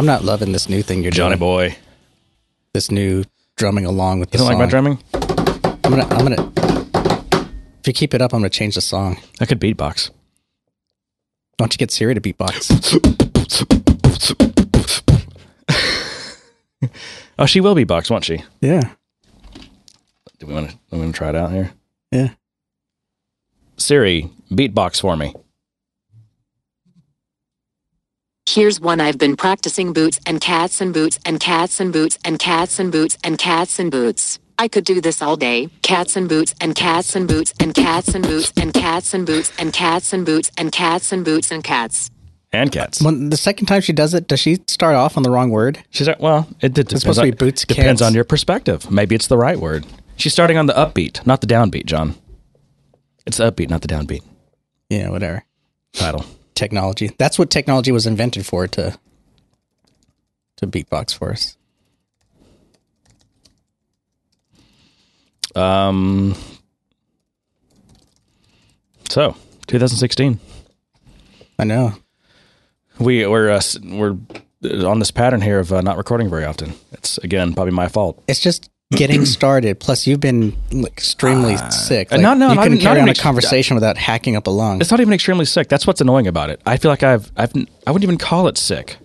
I'm not loving this new thing you're Johnny doing. boy. This new drumming along with the You don't song. like my drumming? I'm gonna. I'm gonna. If you keep it up, I'm gonna change the song. I could beatbox. Why don't you get Siri to beatbox? Oh, she will beatbox, won't she? yeah. Do we want to? We want to try it out here. Yeah. Siri, beatbox for me. Here's one I've been practicing boots and cats and boots and cats and boots and cats and boots and cats and boots. I could do this all day. Cats and boots and cats and boots and cats and boots and cats and boots and cats and boots and cats and boots and cats. And cats. When the second time she does it, does she start off on the wrong word? She's like, well, it, it depends, supposed to be boots, depends cats. on your perspective. Maybe it's the right word. She's starting on the upbeat, not the downbeat, John. It's the upbeat, not the downbeat Yeah, whatever. title. Technology. That's what technology was invented for to to beatbox for us. Um. So, 2016. I know. We we're uh, we're on this pattern here of uh, not recording very often. It's again probably my fault. It's just getting started. Plus, you've been extremely sick. uh, no, no, you not- couldn't not carry even on a ex- conversation without hacking up a lung. It's not even extremely sick. That's what's annoying about it. I feel like I've I've I wouldn't even call it sick.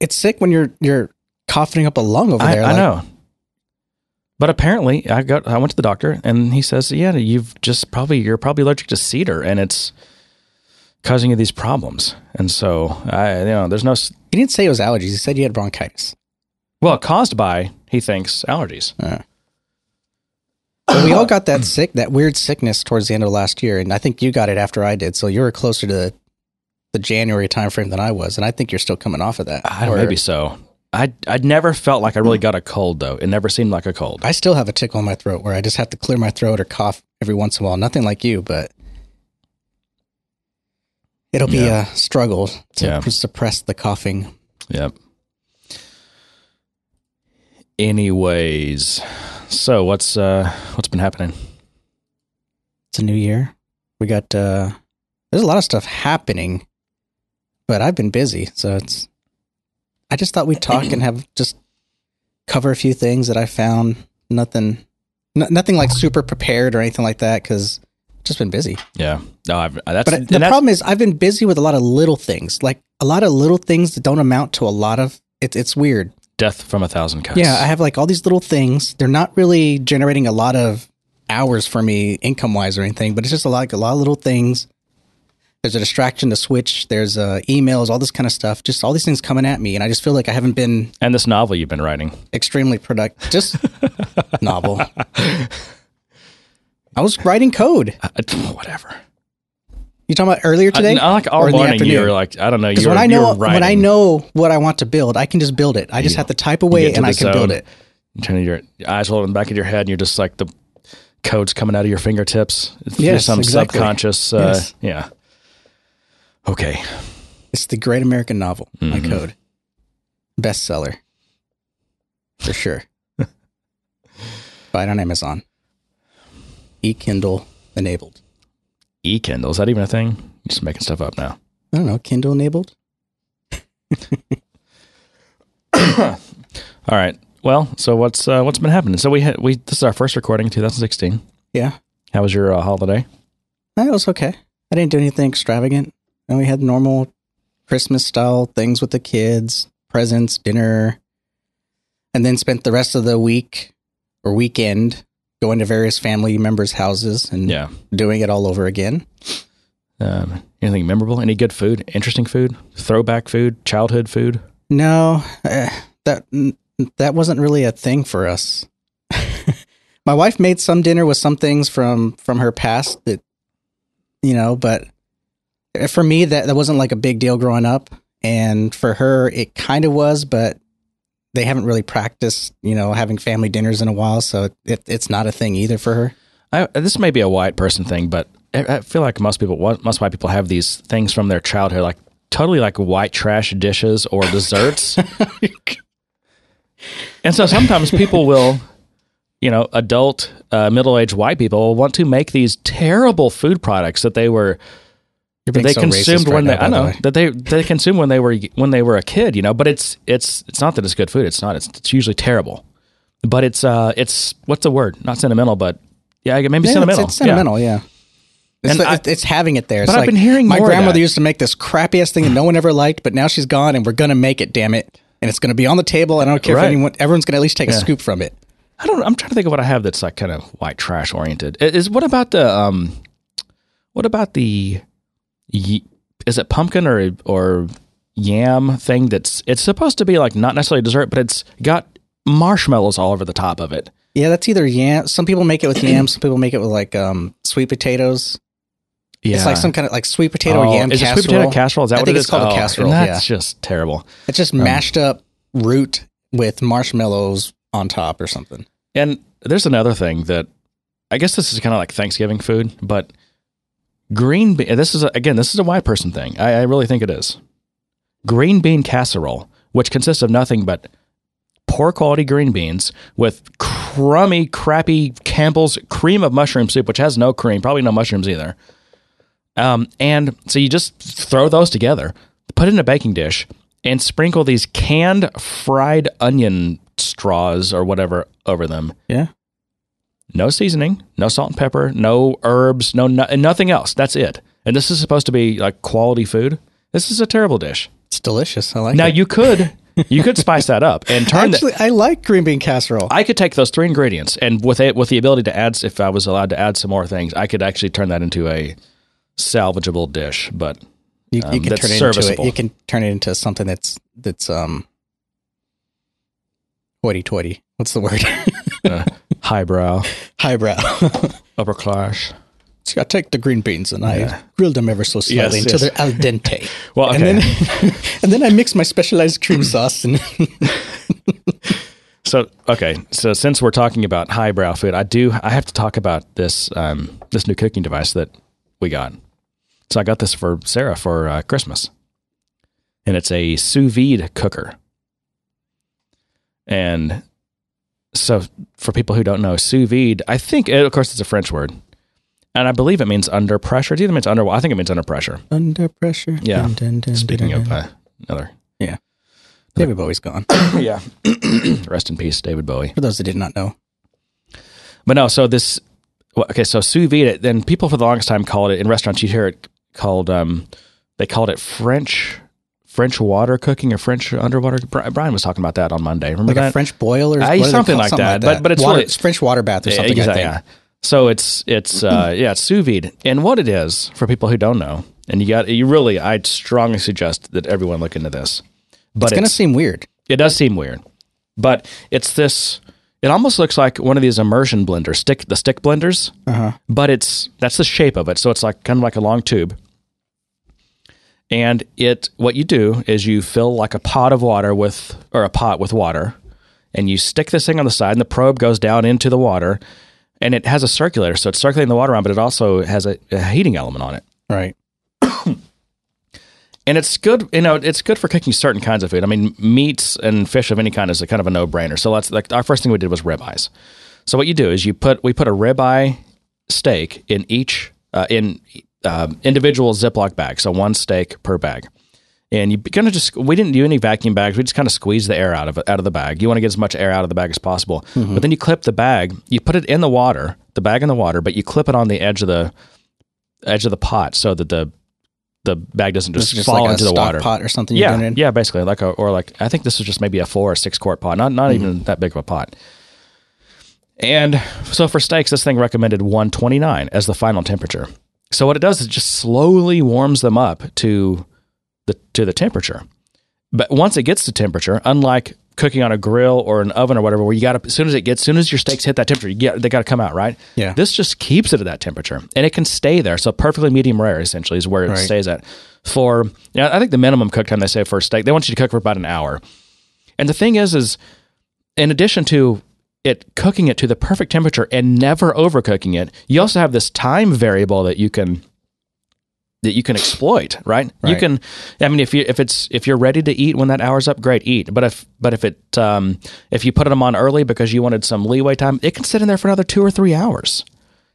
It's sick when you're you're coughing up a lung over I, there. I like, know. But apparently, I got I went to the doctor and he says, "Yeah, you've just probably you're probably allergic to cedar and it's causing you these problems." And so, I you know, there's no He didn't say it was allergies. He said you had bronchitis. Well caused by he thinks allergies. But we all got that sick, that weird sickness towards the end of last year, and I think you got it after I did. So you were closer to the January timeframe than I was, and I think you're still coming off of that. I Or- maybe so. I I never felt like I really got a cold though. It never seemed like a cold. I still have a tickle in my throat where I just have to clear my throat or cough every once in a while. Nothing like you, but it'll be Yeah. a struggle to Yeah. suppress the coughing. Yep. Anyways, so what's uh what's been happening? It's a new year. We got uh there's a lot of stuff happening, but I've been busy, so it's I just thought we'd talk and have just cover a few things that I found. Nothing nothing like super prepared or anything like that cuz just been busy. Yeah. No, I've that's But the that's- problem is I've been busy with a lot of little things. Like a lot of little things that don't amount to a lot of it, it's weird. Death from a thousand cuts. Yeah, I have like all these little things. They're not really generating a lot of hours for me income wise or anything, but it's just a lot, a lot of little things. There's a distraction to switch. There's uh, emails, all this kind of stuff. Just all these things coming at me, and I just feel like I haven't been and this novel you've been writing. extremely productive. Just novel. I was writing code. I- whatever. You talking about earlier today? I, like all Or morning you were like I don't know. Because when I know when I know what I want to build, I can just build it. I just You- have to type away and I can build it. You turn your eyes roll in the back of your head, and you're just like the codes coming out of your fingertips. It's Yes, some exactly. subconscious. Uh, Yes. Yeah. Okay. It's the great American novel, my Mhm. code. Bestseller. For sure. Buy it on Amazon. E Kindle enabled. E Kindle is that even a thing? You're just making stuff up now. I don't know, Kindle enabled? All right. Well, so what's uh, what's been happening? So we had we this is our first recording in 2016. Yeah. How was your uh, holiday? That was okay. I didn't do anything extravagant. And we had normal Christmas style things with the kids, presents, dinner, and then spent the rest of the week or weekend going to various family members' houses and Yeah. doing it all over again. Um, anything memorable? Any good food? Interesting food? Throwback food? Childhood food? No, uh, that that wasn't really a thing for us. My wife made some dinner with some things from from her past that you know, but for me that that wasn't like a big deal growing up, and for her it kind of was, but they haven't really practiced, you know, having family dinners in a while, so it, it's not a thing either for her. I, this may be a white person thing, but I, I feel like most people, most white people, have these things from their childhood, like totally like white trash dishes or desserts. and so sometimes people will, you know, adult, uh, middle aged white people will want to make these terrible food products that they were that they so consumed racist right when now, they I know way. that they they consumed when they were when they were a kid, you know. But it's it's it's not that it's good food. It's not. It's, it's usually terrible. But it's uh it's what's the word? Not sentimental, but yeah, maybe Yeah, sentimental. It's, sentimental, yeah. It's, And the- I- it's- it's having it there. It's But I've been hearing my grandmother used to make this crappiest thing that no one ever liked, but now she's gone, and we're gonna make it. Damn it! And it's gonna be on the table. And I don't care Right. if anyone. Everyone's gonna at least take a scoop from it. I don't. I'm trying to think of what I have that's like kind of white trash oriented. Is what about the um, what about the, is it pumpkin or or yam thing? That's it's supposed to be like not necessarily dessert, but it's got marshmallows all over the top of it. Yeah, that's either yam. Some people make it with yam. Some people make it with like um, sweet potatoes. Yeah, It's like some kind of like sweet potato Oh, yam is casserole. sweet potato casserole? Is that I what it it's is? called a Oh, casserole, and yeah. That's just terrible. It's just mashed up root with marshmallows on top or something. And there's another thing that I guess this is kind of like Thanksgiving food, but green bean. This is a, again, this is a white person thing. I, I really think it is. Green bean casserole, which consists of nothing but poor quality green beans with crummy, crappy Campbell's cream of mushroom soup, which has no cream, probably no mushrooms either. Um, and so you just throw those together, put it in a baking dish, and sprinkle these canned fried onion straws or whatever over them. Yeah. No seasoning, no salt and pepper, no herbs, no, no nothing else. That's it. And this is supposed to be like quality food. This is a terrible dish. It's delicious. I like Now it. Now you could you could spice that up and turn the, Actually, I like green bean casserole. I could take those three ingredients and with it with the ability to add if I was allowed to add some more things, I could actually turn that into a salvageable dish. But You, you Um, can turn it into it. You can turn it into something that's that's um hoity-toity. What's the word? uh, highbrow, Highbrow. upper class. so I take the green beans and I grill them ever so Yes, slightly until yes. they're al dente. Well, And okay. then and then I mix my specialized cream sauce and So okay, so since we're talking about highbrow food, I do I have to talk about this um, this new cooking device that we got. So I got this for Sarah for uh, Christmas, and it's a sous vide cooker. And so, for people who don't know, sous vide, I think, of course, it's a French word, and I believe it means under pressure. It either means under. I think it means under pressure. under pressure. Yeah. Dun, dun, dun, Speaking of uh, another, Yeah. David Bowie's gone. yeah, rest in peace, David Bowie. For those that did not know. But no, so this okay, so sous vide. Then people for the longest time called it in restaurants. You hear it called um, they called it French French water cooking or French underwater. Brian was talking about that on Monday. Remember Like that a French boil or Uh, do they something call- like that, but- but it's water, really- it's French water bath or something. I exactly, think. yeah. So it's it's uh, yeah, it's sous vide, and what it is for people who don't know, and you got you really, I'd strongly suggest that everyone look into this. But It's gonna seem weird. it does seem weird, but it's this. It almost looks like one of these immersion blenders, stick the stick blenders, Uh-huh. but it's that's the shape of it. So it's like kind of like a long tube, and it what you do is you fill like a pot of water with or a pot with water, and you stick this thing on the side, and the probe goes down into the water, and it has a circulator, so it's circulating the water around, but it also has a, a heating element on it. Right. and it's good you know it's good for cooking certain kinds of food. I mean meats and fish of any kind is a kind of a no-brainer. So let's like our first thing we did was ribeyes. So what you do is you put we put a ribeye steak in each uh, in um, individual ziploc bag so one steak per bag and you kind of just we didn't do any vacuum bags we just kind of squeeze the air out of it out of the bag you want to get as much air out of the bag as possible but then you clip the bag you put it in the water the bag in the water but you clip it on the edge of the edge of the pot so that the the bag doesn't just, just fall like into the water pot or something. you're yeah, doing yeah, basically like a or like I think this was just maybe a four or six quart pot, not not even that big of a pot. And so for steaks, this thing recommended 129 as the final temperature. So what it does is just slowly warms them up to the to the temperature. But once it gets to temperature, unlike cooking on a grill or an oven or whatever, where you got to as soon as it gets, as soon as your steaks hit that temperature, you get they got to come out, right? Yeah. This just keeps it at that temperature, and it can stay there. So perfectly medium rare essentially is where it Right. stays at. For you know, I think the minimum cook time they say for a steak, they want you to cook for about an hour. And the thing is, is in addition to it cooking it to the perfect temperature and never overcooking it, you also have this time variable that you can that you can exploit, right? You can, I mean, if you if it's if you're ready to eat when that hour's up, great, eat. But if but if it um, if you put them on early because you wanted some leeway time, it can sit in there for another two or three hours.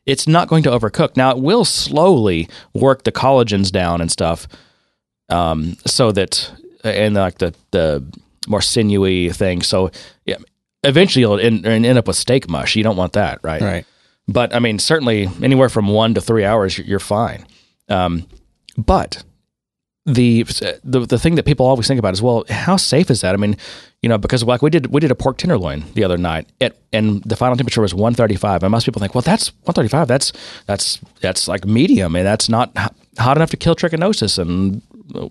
it's not going to overcook. Now it will slowly work the collagens down and stuff, um, so that and like the the more sinewy thing. So yeah, eventually you'll end, end up with steak mush. You don't want that, right? Right. But I mean, certainly anywhere from one to three hours, you're, fine. Um, but the, the the thing that people always think about is, well, how safe is that? I mean, you know, because like we did we did a pork tenderloin the other night, at, and the final temperature was 135, and most people think, well, that's 135. That's that's that's like medium, and that's not hot enough to kill trichinosis, and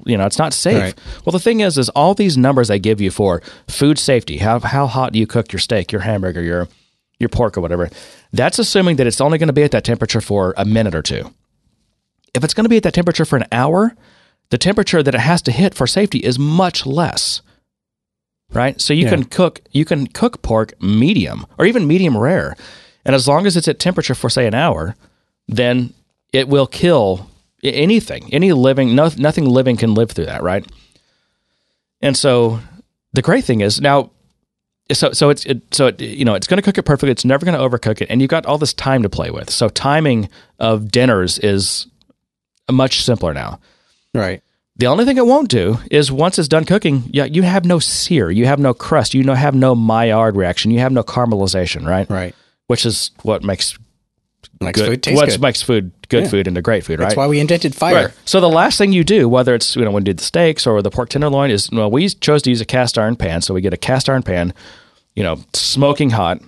you know, it's not safe. Right. Well, the thing is, is all these numbers they give you for food safety, how how hot do you cook your steak, your hamburger, your your pork or whatever, that's assuming that it's only going to be at that temperature for a minute or two. If it's going to be at that temperature for an hour, the temperature that it has to hit for safety is much less. Right? So you Yeah. can cook you can cook pork medium or even medium rare. And as long as it's at temperature for say an hour, then it will kill anything. Any living no, nothing living can live through that, right? And so the great thing is now so so it's it, so it, you know it's going to cook it perfectly. It's never going to overcook it, and you've got all this time to play with. So timing of dinners is much simpler now. Right. The only thing it won't do is once it's done cooking, yeah, you have no sear, you have no crust, you no have no Maillard reaction, you have no caramelization, right? Right. Which is what makes Makes good food taste what good. makes food good Yeah. food into great food, right? That's why we invented fire. Right. So the last thing you do, whether it's you know when you did the steaks or the pork tenderloin, is well, we chose to use a cast iron pan. So we get a cast iron pan, you know, smoking hot,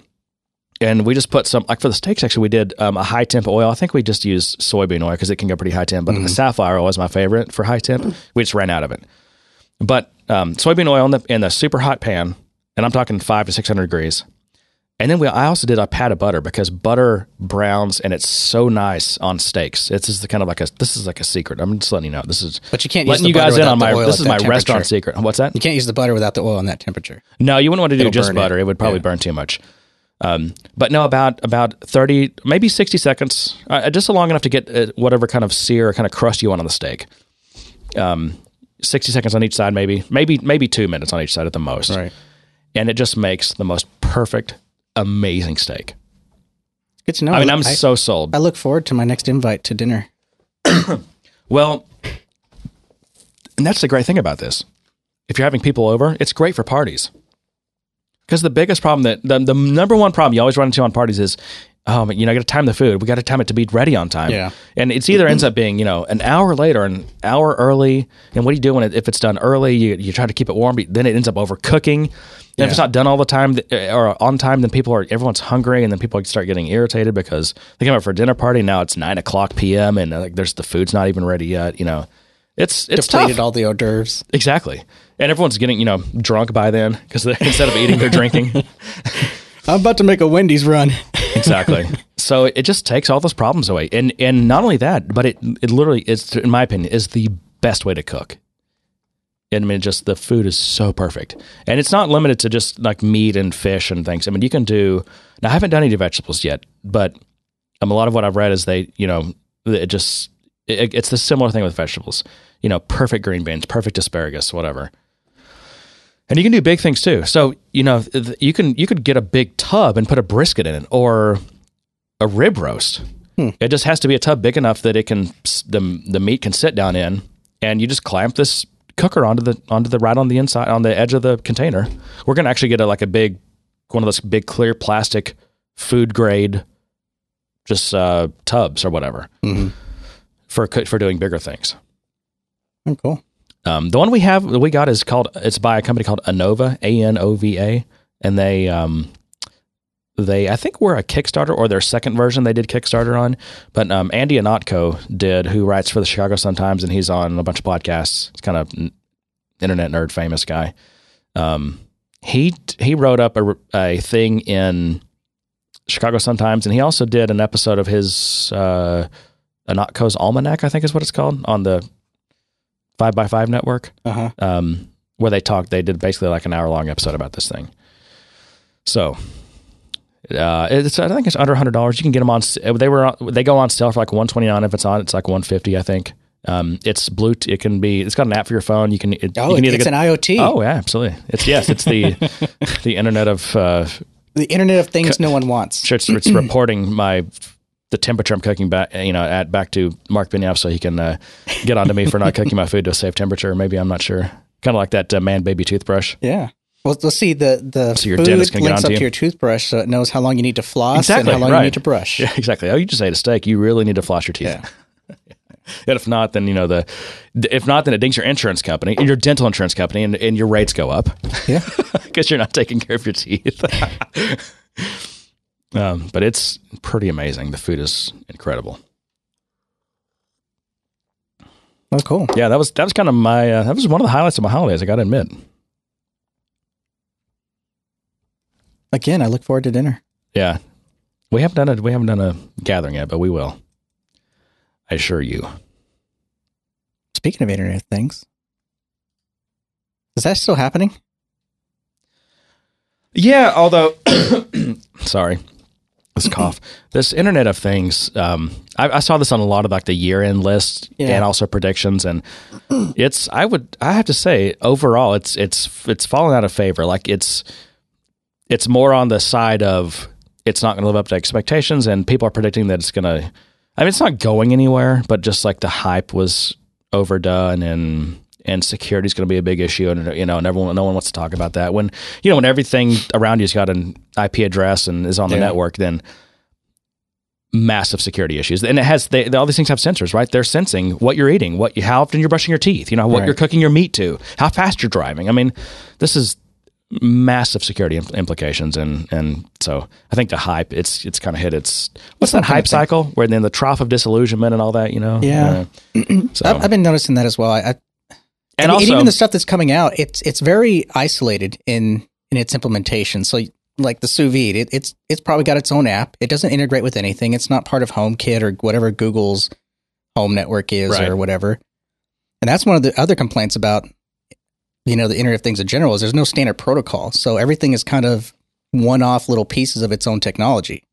and we just put some like for the steaks. Actually, we did um, a high temp oil. I think we just used soybean oil because it can go pretty high temp. But the safflower oil is my favorite for high temp. We just ran out of it. But um, soybean oil in the in the super hot pan, and I'm talking five to six hundred degrees. And then we, I also did a pat of butter because butter browns and it's so nice on steaks. It's just the kind of like a this is like a secret. I'm just letting you know. This is But you can't use letting the you guys butter in on my this is my restaurant secret. What's that? You can't use the butter without the oil on that temperature. No, you wouldn't want to do It'll just burn it. butter. It. would probably Yeah. burn too much. Um, but no, about about thirty, maybe sixty seconds, uh, just long enough to get uh, whatever kind of sear or kind of crust you want on the steak. Um, sixty seconds on each side, maybe, maybe, maybe two minutes on each side at the most, Right. and it just makes the most perfect, amazing steak. Good to know. I mean, I'm I, so sold. I look forward to my next invite to dinner. Well, and that's the great thing about this. If you're having people over, it's great for parties. Because the biggest problem that the, the number one problem you always run into on parties is, oh, man, you know, I got to time the food. We got to time it to be ready on time. Yeah. And it's either ends up being, you know, an hour later, an hour early. And what do you do when it, if it's done early? You, you try to keep it warm, but then it ends up overcooking. And if it's not done all the time or on time, then people are everyone's hungry, and then people start getting irritated because they come up for a dinner party. Now it's nine o'clock p.m. and uh, like there's the food's not even ready yet. You know, it's it's tough. Depleted all the hors d'oeuvres. Exactly. And everyone's getting, you know, drunk by then because instead of eating, they're drinking. I'm about to make a Wendy's run. exactly. So it just takes all those problems away. And and not only that, but it it literally is in my opinion is the best way to cook. And I mean just the food is so perfect. And it's not limited to just like meat and fish and things. I mean you can do now I haven't done any vegetables yet, but um, a lot of what I've read is they, you know, it just it, it's the similar thing with vegetables. You know, perfect green beans, perfect asparagus, whatever. And you can do big things too. So you know you can you could get a big tub and put a brisket in it, or a rib roast. It just has to be a tub big enough that it can the the meat can sit down in, and you just clamp this cooker onto the onto the right on the inside on the edge of the container. We're gonna actually get a like a big one of those big clear plastic food grade just uh, tubs or whatever Mhm. for for doing bigger things. Oh, cool. Um, the one we have we got is called it's by a company called Anova A N O V A, and they um, they I think were a Kickstarter or their second version they did Kickstarter on. But um, Andy Ihnatko did, who writes for the Chicago Sun Times, and he's on a bunch of podcasts. He's kind of n- internet nerd, famous guy. Um, he he wrote up a, a thing in Chicago Sun Times, and he also did an episode of his uh, Ihnatko's Almanac, I think is what it's called, on the Five by Five network Uh huh. um, where they talked. They did basically like an hour long episode about this thing. So, uh, it's I think it's under hundred dollars. You can get them on. They were they go on sale for like one twenty nine. If it's on, it's like one fifty. I think. Um, it's Bluetooth. It can be. It's got an app for your phone. You can. It, Oh, you can it's either an IoT. Oh yeah, absolutely. It's yes. It's the the Internet of. Uh, The Internet of Things no one wants. it's, it's reporting my the temperature I'm cooking back, you know, at back to Mark Benioff so he can uh, get onto me for not cooking my food to a safe temperature. Maybe I'm not sure. Kind of like that uh, man baby toothbrush. Yeah. Well, let's see the the So your food dentist can links up to your toothbrush, so it knows how long you need to floss Exactly, and how long right. you need to brush. Yeah, exactly. Oh, you just ate a steak. You really need to floss your teeth. Yeah. And if not, then you know the. If not, then it dings your insurance company, and your dental insurance company, and, and your rates go up Yeah. because you're not taking care of your teeth. um, but it's pretty amazing. The food is incredible. Oh, cool. Yeah, that was that was kind of my uh, that was one of the highlights of my holidays. I got to admit. Again, I look forward to dinner. Yeah, we haven't done a we haven't done a gathering yet, but we will. I assure you. Speaking of Internet of Things, is that still happening? Yeah, although, sorry, this cough. This Internet of Things. Um, I, I saw this on a lot of like the year-end list Yeah. and also predictions, and it's. I would. I have to say, overall, it's it's it's fallen out of favor. Like it's it's more on the side of it's not going to live up to expectations, and people are predicting that it's going to. I mean, it's not going anywhere, but just like the hype was overdone and and security is going to be a big issue and you know and everyone no one wants to talk about that when you know when everything around you's got an IP address and is on the Yeah. network then massive security issues and it has they, all these things have sensors right they're sensing what you're eating what you, how often you're brushing your teeth you know what Right. you're cooking your meat to how fast you're driving i mean this is massive security im- implications and and so i think the hype it's it's kind of hit its what's that hype cycle where then the trough of disillusionment and all that you know Yeah. Uh, so I've, I've been noticing that as well. I, I, and, and, also even the stuff that's coming out, it's it's very isolated in in its implementation. So, like the sous vide, it, it's it's probably got its own app. It doesn't integrate with anything. It's not part of HomeKit or whatever Google's home network is Right. or whatever. And that's one of the other complaints about you know the Internet of Things in general is there's no standard protocol. So everything is kind of one-off little pieces of its own technology.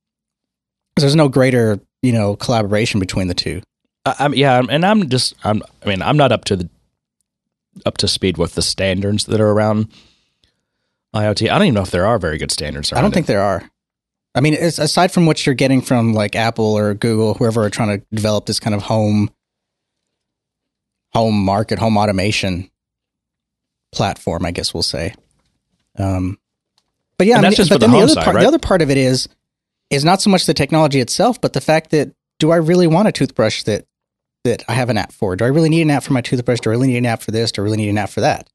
There's no greater you know collaboration between the two. I, I'm, yeah, and I'm just I'm I mean I'm not up to the up to speed with the standards that are around IoT. I don't even know if there are very good standards. I don't it. think there are. I mean, aside from what you're getting from like Apple or Google, whoever are trying to develop this kind of home, home market, home automation platform, I guess we'll say. Um, but yeah, And I mean, just but for the then the other side, part, right? the other part of it is, is not so much the technology itself, but the fact that do I really want a toothbrush that that I have an app for? Do I really need an app for my toothbrush? Do I really need an app for this? Do I really need an app for that?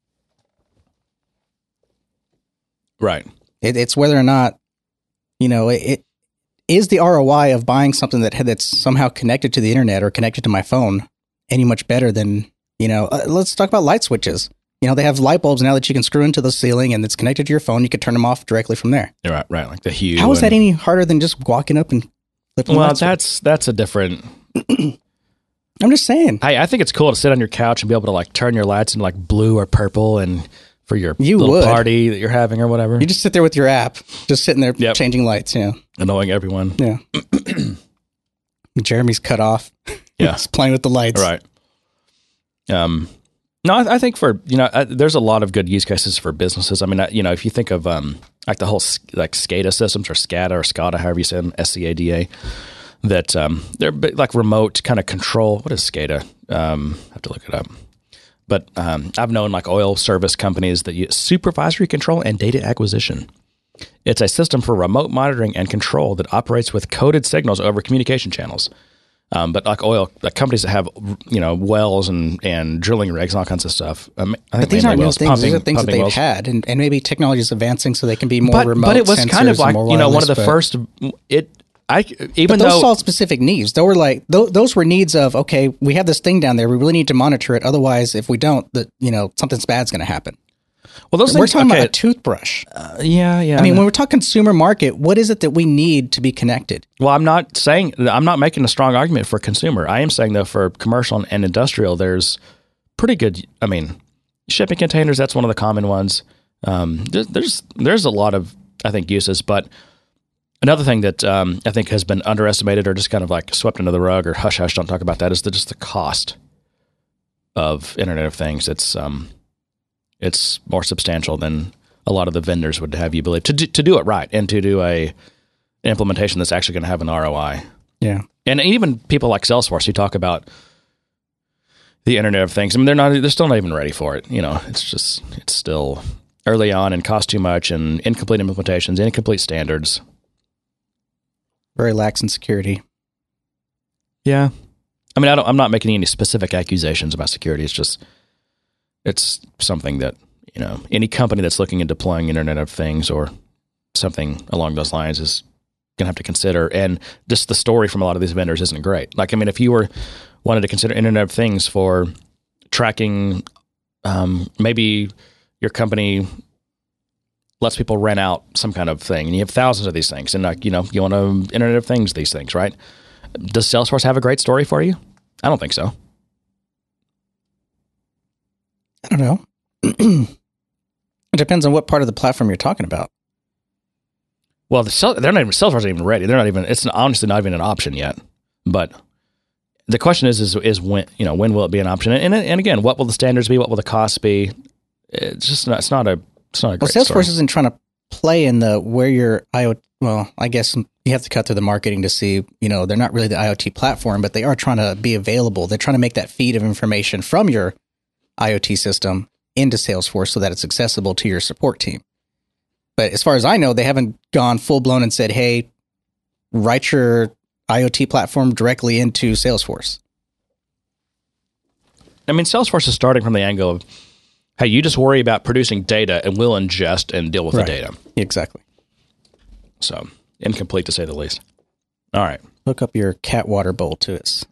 right. It, it's whether or not, you know, it, it is the ROI of buying something that that's somehow connected to the internet or connected to my phone any much better than you know. Uh, let's talk about light switches. You know, they have light bulbs now that you can screw into the ceiling and it's connected to your phone. You can turn them off directly from there. Right, right. Like the hue. How is that any harder than just walking up and flipping? the Well, that's that's a different. I'm just saying. I I think it's cool to sit on your couch and be able to like turn your lights into like blue or purple and for your You little would. party that you're having or whatever. You just sit there with your app, just sitting there Yep. changing lights. Yeah, annoying everyone. yeah. Jeremy's cut off. Yeah. He's playing with the lights. Right. Um, no, I, I think for you know, uh, there's a lot of good use cases for businesses. I mean, uh, you know, if you think of um, like the whole like SCADA systems or SCADA or SCADA, however you say them, S C A D A, that um, they're like remote kind of control. What is SCADA? Um, I have to look it up. But um, I've known like oil service companies that use supervisory control and data acquisition. It's a system for remote monitoring and control that operates with coded signals over communication channels. Um, but like oil, like companies that have you know wells and, and drilling rigs and all kinds of stuff. Um, I think But these aren't new things. these are things that they've wells. had, and, and maybe technology is advancing so they can be more But, remote. but it was kind of like you know one of the but- first. It I even But those though solved specific needs. Those were like those, those were needs of okay, we have this thing down there. We really need to monitor it. Otherwise, if we don't, that you know something's bad's going to happen. Well those We're things, talking okay, about a toothbrush. yeah yeah. I mean, when we're talking consumer market, what is it that we need to be connected? Well, I'm not saying I'm not making a strong argument for consumer. I am saying though for commercial and industrial, there's pretty good. I mean, shipping containers. That's one of the common ones. Um, there's, there's there's a lot of I think uses, but another thing that um, I think has been underestimated or just kind of like swept under the rug or hush hush, don't talk about that is the, just the cost of Internet of Things. It's um, it's more substantial than a lot of the vendors would have you believe to do, to do it right and to do a implementation that's actually going to have an ROI. Yeah, and even people like Salesforce who talk about the Internet of Things. I mean, they're not. They're still not even ready for it. You know, it's just it's still early on and costs too much and incomplete implementations, incomplete standards. Very lax in security. Yeah, I mean, I don't, I'm not making any specific accusations about security. It's just it's something that you know any company that's looking at deploying Internet of Things or something along those lines is going to have to consider. And just the story from a lot of these vendors isn't great. Like, I mean, if you were wanted to consider Internet of Things for tracking, um, maybe your company lets people rent out some kind of thing, and you have thousands of these things, and like you know, you want to Internet of Things these things, right? Does Salesforce have a great story for you? I don't think so. I don't know. it depends on what part of the platform you're talking about. Well, the, they're not even Salesforce isn't even ready. They're not even. It's honestly not even an option yet. But the question is, is, is when you know when will it be an option? And and again, what will the standards be? What will the costs be? It's just not. It's not a. It's not a. Well, Salesforce story. isn't trying to play in the where your IoT. Well, I guess you have to cut through the marketing to see. You know, they're not really the IoT platform, but they are trying to be available. They're trying to make that feed of information from your IoT system into Salesforce so that it's accessible to your support team. But as far as I know, they haven't gone full blown and said, "Hey, write your IoT platform directly into Salesforce." I mean, Salesforce is starting from the angle of, hey, you just worry about producing data, and we'll ingest and deal with Right. the data. Exactly. So incomplete to say the least. All right. Hook up your cat water bowl to us.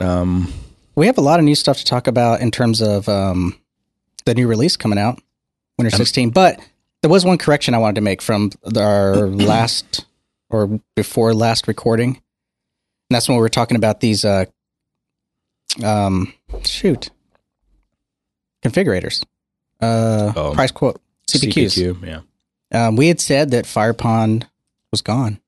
Um, We have a lot of new stuff to talk about in terms of um, the new release coming out, Winter 16. But there was one correction I wanted to make from our last or before last recording. And that's when we were talking about these, uh, um, shoot, configurators, uh, Oh. price quote, CPQs. CPQ, yeah. Um, we had said that Firepond was gone.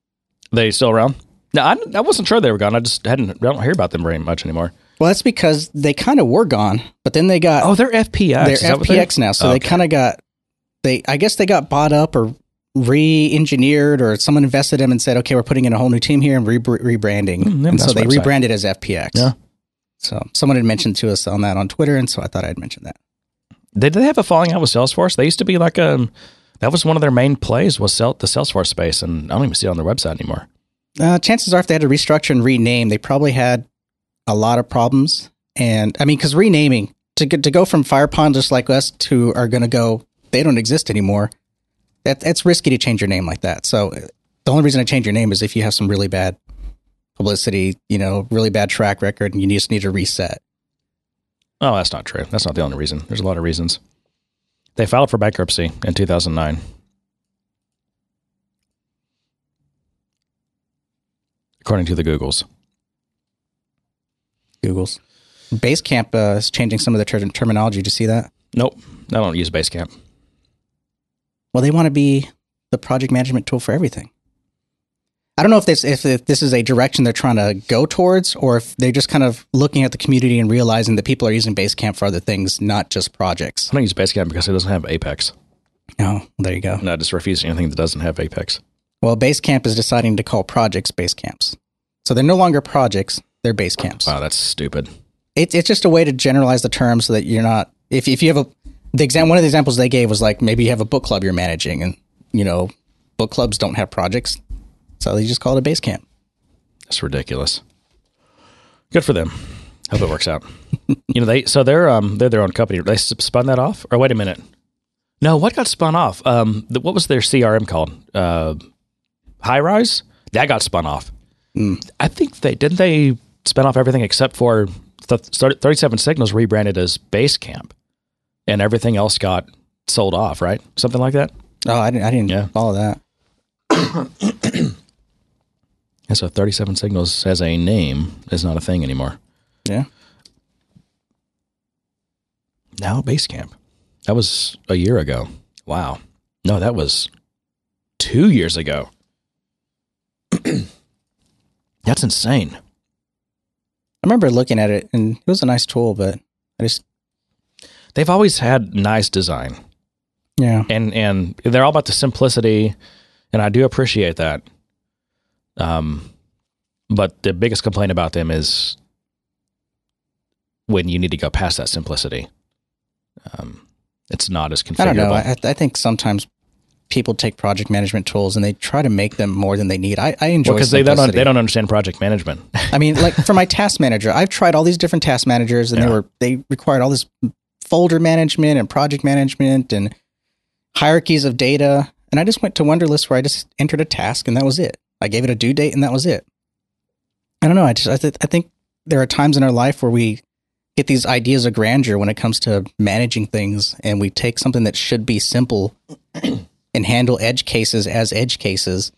They still around? No, I, I wasn't sure they were gone. I just hadn't. I don't hear about them very much anymore. Well, that's because they kind of were gone, but then they got Oh, they're FPX. they're Is that they- FPX now, so they kind of got they. I guess they got bought up or re-engineered, or someone invested them and said, "Okay, we're putting in a whole new team here and re- rebranding." Yeah, and so they website. rebranded as FPX. Yeah. So someone had mentioned to us on that on Twitter, and so I thought I'd mention that. Did they have a falling out with Salesforce? They used to be like a. That was one of their main plays was sell, the Salesforce space, and I don't even see it on their website anymore. Uh, chances are, if they had to restructure and rename, they probably had a lot of problems. And I mean, because renaming to get to go from Firepond just like us to are going to go, they don't exist anymore. That that's risky to change your name like that. So uh, the only reason I change your name is if you have some really bad publicity, you know, really bad track record, and you just need to reset. Oh, that's not true. That's not the only reason. There's a lot of reasons. They filed for bankruptcy in 2009. According to the Googles. Google's Basecamp uh, is changing some of the ter- terminology. Did you see that? Nope. I don't use Basecamp. Well, they want to be the project management tool for everything. I don't know if this if, if this is a direction they're trying to go towards, or if they're just kind of looking at the community and realizing that people are using Basecamp for other things, not just projects. I don't use Basecamp because it doesn't have Apex. Oh, there you go. And I just refuse anything that doesn't have Apex. Well, Basecamp is deciding to call projects Basecamps, so they're no longer projects; they're Basecamps. Wow, that's stupid. It's it's just a way to generalize the term so that you're not if if you have a the exam one of the examples they gave was like maybe you have a book club you're managing and you know book clubs don't have projects, so they just call it a base camp. That's ridiculous. Good for them. Hope it works out. you know, they so they're um they're their own company. They spun that off, or wait a minute. No, what got spun off? Um, the, what was their CRM called? Uh, Highrise. That got spun off. I think they didn't they spin off everything except for th- Thirty Seven Signals rebranded as Basecamp, and everything else got sold off. Right, something like that. Oh, I didn't, I didn't Yeah. follow that. And so Thirty Seven Signals as a name is not a thing anymore. Yeah. Now Basecamp. That was a year ago. Wow. No, that was two years ago. That's insane. I remember looking at it and it was a nice tool, but I just, They've always had nice design, yeah. and and they're all about the simplicity, and I do appreciate that. Um, but the biggest complaint about them is when you need to go past that simplicity. Um, it's not as configurable. I don't know. I, I think sometimes people take project management tools and they try to make them more than they need. I, I enjoy because they don't they don't understand project management. I mean, like for my task manager, I've tried all these different task managers, and they were they required all this folder management and project management and hierarchies of data. And I just went to Wunderlist where I just entered a task and that was it. I gave it a due date and that was it. I don't know. I just I, th- I think there are times in our life where we get these ideas of grandeur when it comes to managing things, and we take something that should be simple and handle edge cases as edge cases,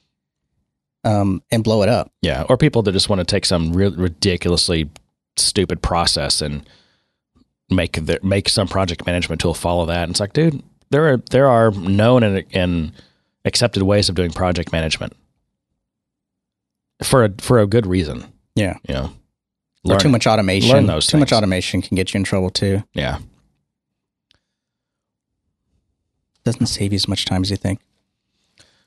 um, and blow it up. yeah, or people that just want to take some ri- ridiculously stupid process and make their, make some project management tool follow that. And it's like, dude, there are there are known and, and accepted ways of doing project management for a for a good reason. Yeah. You know, or too much automation. learn those too much automation can get you in trouble too. Yeah. Doesn't save you as much time as you think.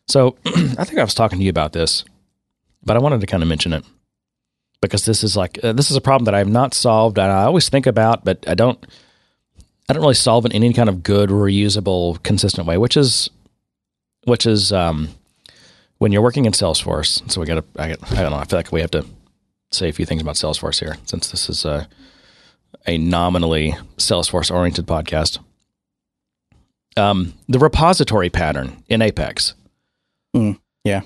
So I think I was talking to you about this, but I wanted to kind of mention it because this is like uh, this is a problem that I have not solved, and I always think about, but I don't. I don't really solve it in any kind of good, reusable, consistent way, which is, which is um, when you're working in Salesforce. So we got to. I, I don't know. I feel like we have to say a few things about Salesforce here, since this is a a nominally Salesforce oriented podcast. Um, the repository pattern in Apex. Yeah.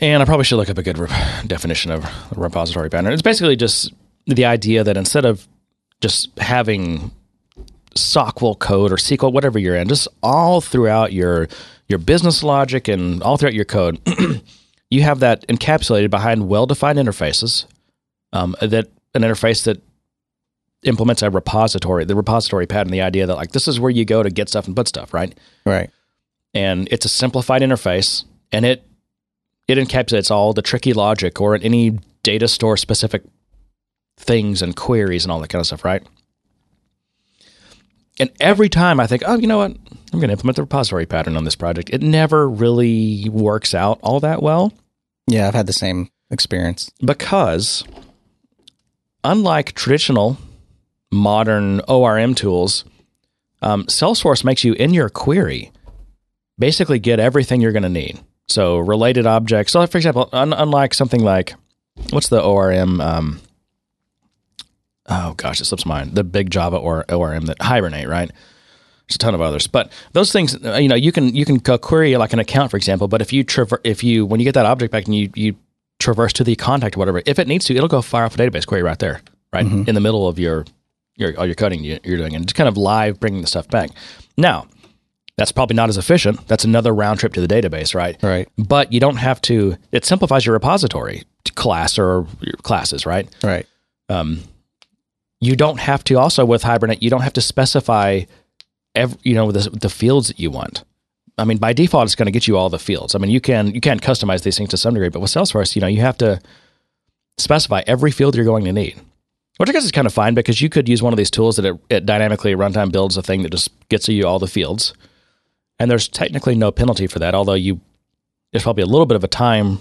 And I probably should look up a good re- definition of a repository pattern. It's basically just the idea that instead of just having SQL code or SQL, whatever you're in, just all throughout your your business logic and all throughout your code, you have that encapsulated behind well-defined interfaces. Um, that an interface that implements a repository, the repository pattern, the idea that like this is where you go to get stuff and put stuff, right? Right. and it's a simplified interface and it it encapsulates all the tricky logic or any data store specific things and queries and all that kind of stuff right and every time i think oh you know what i'm going to implement the repository pattern on this project it never really works out all that well Yeah, I've had the same experience. because unlike traditional modern ORM tools, um, Salesforce makes you in your query basically get everything you're going to need. So related objects. So, for example, un- unlike something like what's the ORM? Um, oh gosh, it slips my mind. The big Java or ORM that Hibernate, right? There's a ton of others, but those things, uh, you know, you can you can query like an account, for example. But if you traver- if you when you get that object back and you you traverse to the contact or whatever, if it needs to, it'll go fire off a database query right there, right in the middle of your your all your coding you- you're doing, and just kind of live bringing the stuff back. Now, that's probably not as efficient. That's another round trip to the database, right? Right. But you don't have to. It simplifies your repository class or your classes, right? Right. um, you don't have to also with hibernate you don't have to specify every, you know the, the fields that you want i mean by default it's going to get you all the fields i mean you can you can customize these things to some degree but with salesforce you know you have to specify every field you're going to need which i guess is kind of fine because you could use one of these tools that it, it dynamically runtime builds a thing that just gets you all the fields and there's technically no penalty for that although you there's probably a little bit of a time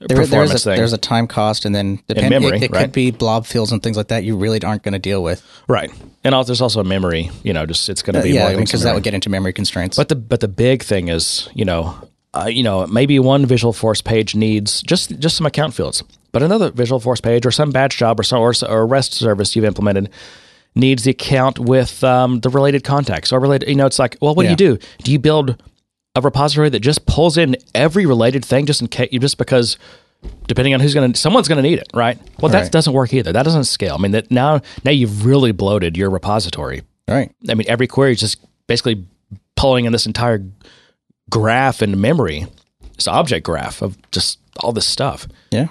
There, there's performance a thing there's a time cost, and then depend, memory, it, it right? could be blob fields and things like that. You really aren't going to deal with. right and also, there's also a memory you know just it's going to Uh, be yeah, more things because that would get into memory constraints. But the but the big thing is, you know, uh, you know, maybe one Visualforce page needs just just some account fields, but another Visualforce page or some batch job or some or, or REST service you've implemented needs the account with um, the related contacts or related. You know, it's like, well, what Yeah. do you do? Do you build a repository that just pulls in every related thing just in case, just because? Depending on who's going to, someone's going to need it, right? Well, that Right. doesn't work either. That doesn't scale. I mean, that now, now you've really bloated your repository. right. I mean, every query is just basically pulling in this entire graph into memory, this object graph of just all this stuff. Yeah.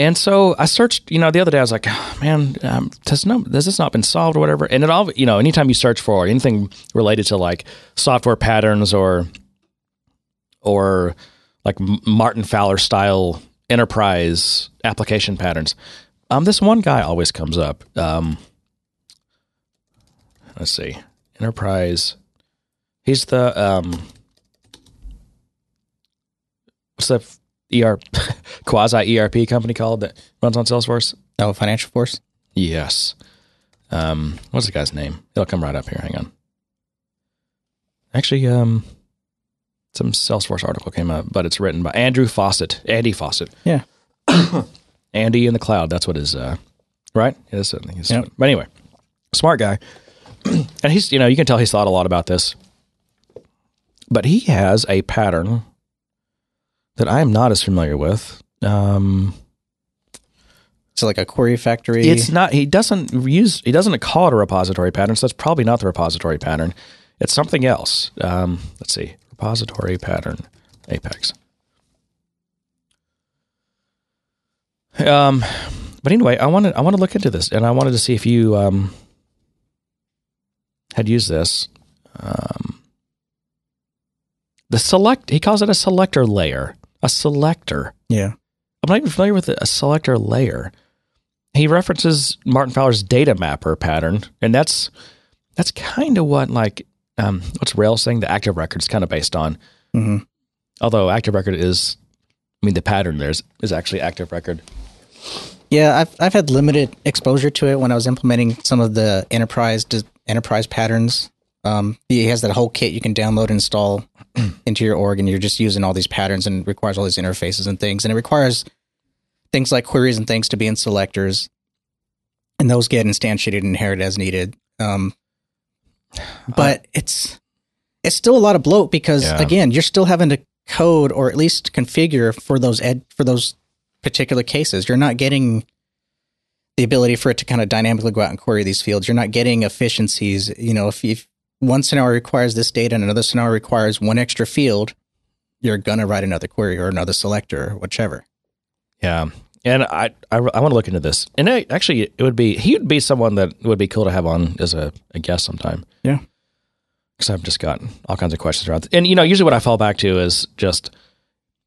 And so I searched, you know, the other day I was like, "Oh, man, um, has, no, has this not been solved or whatever? And it all, you know, anytime you search for anything related to like software patterns or, or like Martin Fowler style enterprise application patterns, um, this one guy always comes up. Um, let's see, enterprise. He's the um, what's the ER quasi ERP company called that runs on Salesforce? Oh, FinancialForce. Yes. Um, what's the guy's name? It'll come right up here. Hang on. Actually, um, some Salesforce article came up, but it's written by Andrew Fawcett, Andy Fawcett. Yeah. Andy in the cloud. That's what his, uh, right? It is. I think Yep. But anyway, smart guy. and he's, you know, you can tell he's thought a lot about this. But he has a pattern that I am not as familiar with. Um, So like a query factory. it's not. He doesn't use. He doesn't call it a repository pattern. So that's probably not the repository pattern. It's something else. Um, let's see. Repository pattern. Apex. Um, but anyway, I wanted I want to look into this, and I wanted to see if you um had used this. Um, the select. He calls it a selector layer. A selector. yeah. I'm not even familiar with a selector layer. He references Martin Fowler's data mapper pattern, and that's that's kind of what like um, what's Rails saying the active record is kind of based on. hmm Although active record is, I mean, the pattern there is, is actually active record. Yeah, I've I've had limited exposure to it when I was implementing some of the enterprise enterprise patterns. Um, he has that whole kit you can download and install into your org, and you're just using all these patterns and requires all these interfaces and things, and it requires things like queries and things to be in selectors, and those get instantiated and inherited as needed. Um, but it's it's still a lot of bloat because Yeah. again, you're still having to code or at least configure for those ed for those particular cases. You're not getting the ability for it to kind of dynamically go out and query these fields. You're not getting efficiencies. You know, if, if one scenario requires this data and another scenario requires one extra field, you're gonna write another query or another selector or whichever. Yeah, and I I, I want to look into this. And I, actually, it would be he would be someone that would be cool to have on as a, a guest sometime. Yeah. because I've just got all kinds of questions around. And you know, usually what I fall back to is just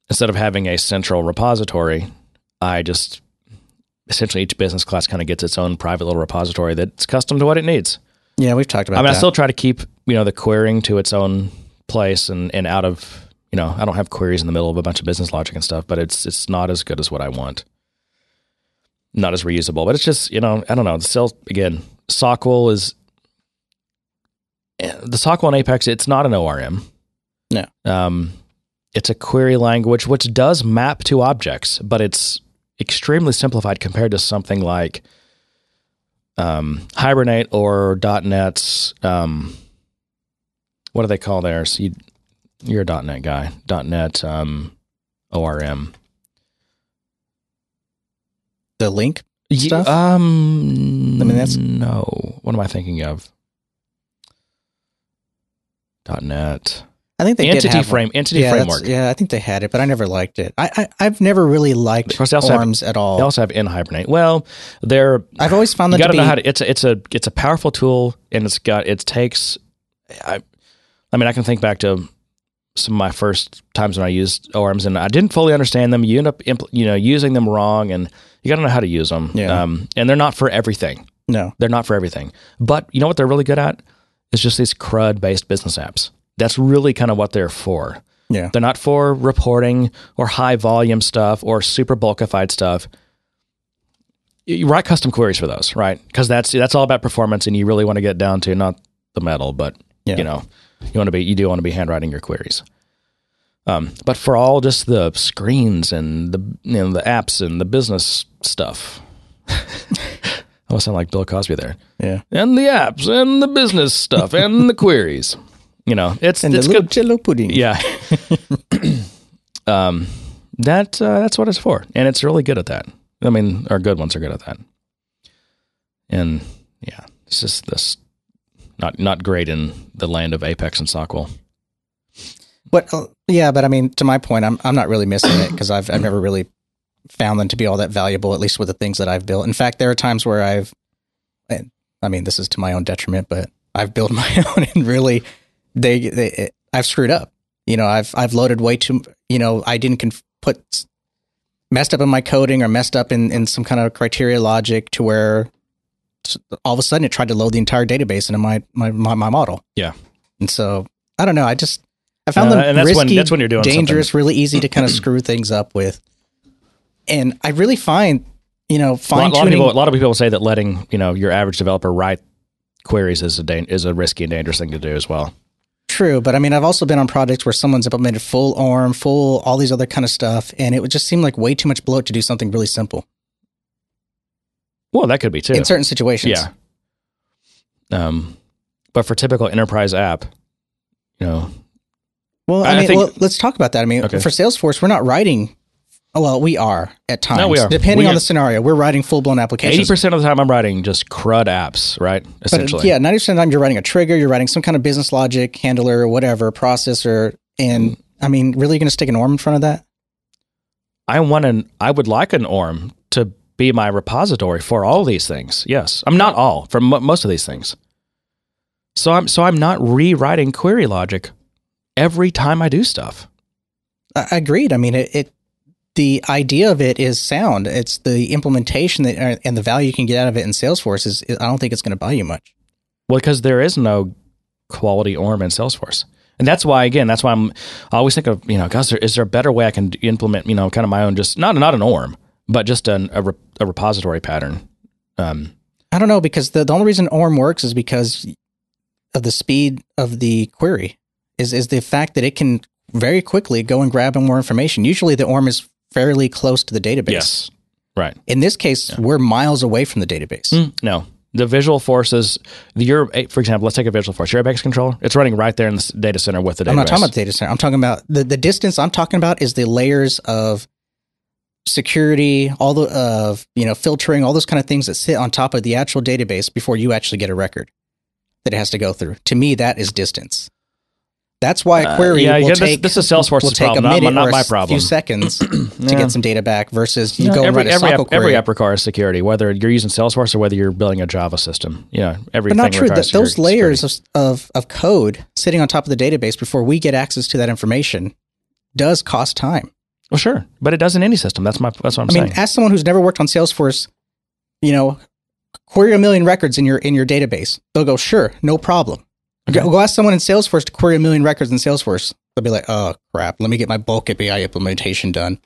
instead of having a central repository, I just essentially each business class kind of gets its own private little repository that's custom to what it needs. Yeah, we've talked about I mean, that. I still try to keep you know the querying to its own place and and out of you know I don't have queries in the middle of a bunch of business logic and stuff, but it's it's not as good as what I want. Not as reusable, but it's just you know I don't know. The sales again, SOQL is eh, the SOQL and Apex. It's not an ORM. No. Um, it's a query language which does map to objects, but it's extremely simplified compared to something like um, Hibernate or .NET's um, what do they call theirs? You, you're a .NET guy. .NET um, ORM. the LINQ. Ye- Stuff? Um, I mean, that's- no. What am I thinking of? .NET I think they did entity have one. frame entity yeah, framework. Yeah, I think they had it, but I never liked it. I, I I've never really liked Of course, they also have- ORMs at all. They also have NHibernate. Well, they're I've always found that you got to to know how to. It's a it's a it's a powerful tool, and it's got it takes. I, I mean, I can think back to some of my first times when I used ORMs, and I didn't fully understand them. You end up impl- you know using them wrong, and you got to know how to use them. Yeah. Um, and they're not for everything. no. They're not for everything. But you know what they're really good at? It's just these CRUD based business apps. That's really kind of what they're for. Yeah. They're not for reporting or high volume stuff or super bulkified stuff. You write custom queries for those, right? Because that's that's all about performance, and you really want to get down to not the metal, but Yeah. you know, you want to be you do want to be handwriting your queries. Um, but for all just the screens and the you know the apps and the business stuff, I almost sound like Bill Cosby there Yeah. and the apps and the business stuff and the queries. You know, it's And it's good. jello pudding. Yeah. um, that uh, that's what it's for, and it's really good at that. I mean, our good ones are good at that. And yeah, it's just this not not great in the land of Apex and SOQL. But uh, yeah, but I mean, to my point, I'm I'm not really missing it because I've I've never really found them to be all that valuable, at least with the things that I've built. In fact, there are times where I've, I mean, this is to my own detriment, but I've built my own and really, they, they I've screwed up. You know, I've I've loaded way too. You know, I didn't conf- put messed up in my coding or messed up in in some kind of criteria logic to where all of a sudden it tried to load the entire database into my my my, my model. Yeah. And so I don't know. I just I found Uh, them that's when- risky, that's when you're doing dangerous, really easy to kind of screw things up with. And I really find, you know, A lot, fine a lot of people, a lot of people say that letting you know your average developer write queries is a dan- is a risky and dangerous thing to do as well. True, but I mean, I've also been on projects where someone's implemented full ORM, full all these other kind of stuff, and it would just seem like way too much bloat to do something really simple Well, that could be too. in certain situations. Yeah. Um, but for typical enterprise app, you know, Well, I- I I mean, think- well, let's talk about that. I mean, Okay. for Salesforce, we're not writing. Oh, Well, we are at times. No, we are. Depending We on are- the scenario, we're writing full blown applications. 80% of the time I'm writing just CRUD apps, right? But uh, Essentially, yeah, ninety percent of the time you're writing a trigger, you're writing some kind of business logic handler or whatever processor, and mm. I mean, really, you're going to stick an ORM in front of that? I want an. I would like an ORM to be my repository for all these things. Yes, I'm not all for mo most of these things. So I'm so I'm not rewriting query logic every time I do stuff. I agreed. I mean, it, it the idea of it is sound. It's the implementation that uh, and the value you can get out of it in Salesforce is. I don't think it's going to buy you much. Well, because there is no quality ORM in Salesforce. And that's why, again, that's why I'm. I always think of, you know, there, is there a better way I can implement, you know, kind of my own, just not not an ORM, but just an, a, re, a repository pattern. Um, I don't know because the, the only reason ORM works is because of the speed of the query. Is is the fact that it can very quickly go and grab more information. Usually, the ORM is fairly close to the database. yes, right. In this case, we're miles away from the database. Mm, no, the Visualforces. The your, for example, let's take a Visualforce. Your Apex controller. It's running right there in the data center with the database. I'm not talking about the data center. I'm talking about the, the distance I'm talking about is the layers of security, all the of you know filtering, all those kind of things that sit on top of the actual database before you actually get a record that it has to go through. To me, that is distance. That's why a Uh, query yeah, will this- take this is Salesforce's will take problem, a not my- minute not or my a problem. few seconds to Yeah. get some data back versus you Yeah, go and write a every SQL app, every app requires security, whether you're using Salesforce or whether you're building a Java system. Yeah, everything. Requires But not true. That those layers of, of of code sitting on top of the database before we get access to that information does cost time. Well, sure, but it does in any system. That's my. That's what I'm I mean, saying. as someone who's never worked on Salesforce, you know, query a million records in your in your database. They'll go, sure, no problem. Okay. Go, ask someone in Salesforce to query a million records in Salesforce. They'll be like, oh crap, let me get my bulk API implementation done.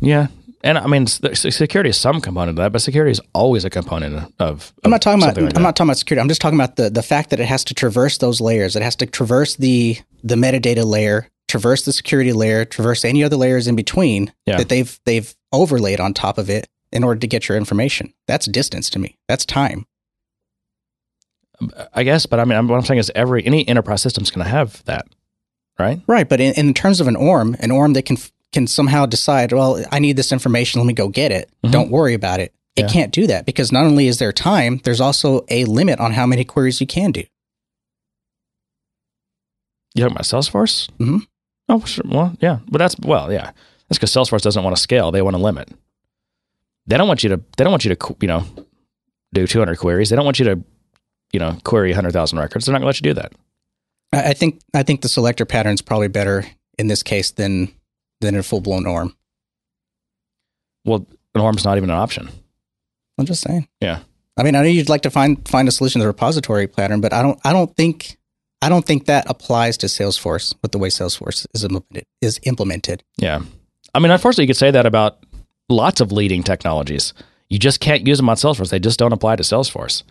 Yeah, and I mean, security is some component of that, but security is always a component of. I'm not talking about like I'm that. not talking about security. I'm just talking about the the fact that it has to traverse those layers. It has to traverse the the metadata layer, traverse the security layer, traverse any other layers in between Yeah. that they've they've overlaid on top of it in order to get your information. That's distance to me. That's time. I guess, but I mean, what I'm saying is every any enterprise system's going to have that, right? Right, but in, in terms of an ORM, an ORM that can can somehow decide, well, I need this information, let me go get it. Mhm. Don't worry about it. It Yeah. can't do that because not only is there time, there's also a limit on how many queries you can do. You talking about Salesforce? Mhm. Oh, sure. Well, yeah, but that's well, yeah. That's because Salesforce doesn't want to scale; they want to limit. They don't want you to. They don't want you to, you know, do 200 queries. They don't want you to, you know, query 100,000 records. They're not going to let you do that. I, think I think the selector pattern is probably better in this case than than a full blown ORM. Well, ORM's not even an option. I'm just saying. Yeah. I mean, I know you'd like to find find a solution to the repository pattern, but I don't I don't think I don't think that applies to Salesforce with the way Salesforce is implemented is implemented. Yeah. I mean, unfortunately, you could say that about lots of leading technologies. You just can't use them on Salesforce. They just don't apply to Salesforce.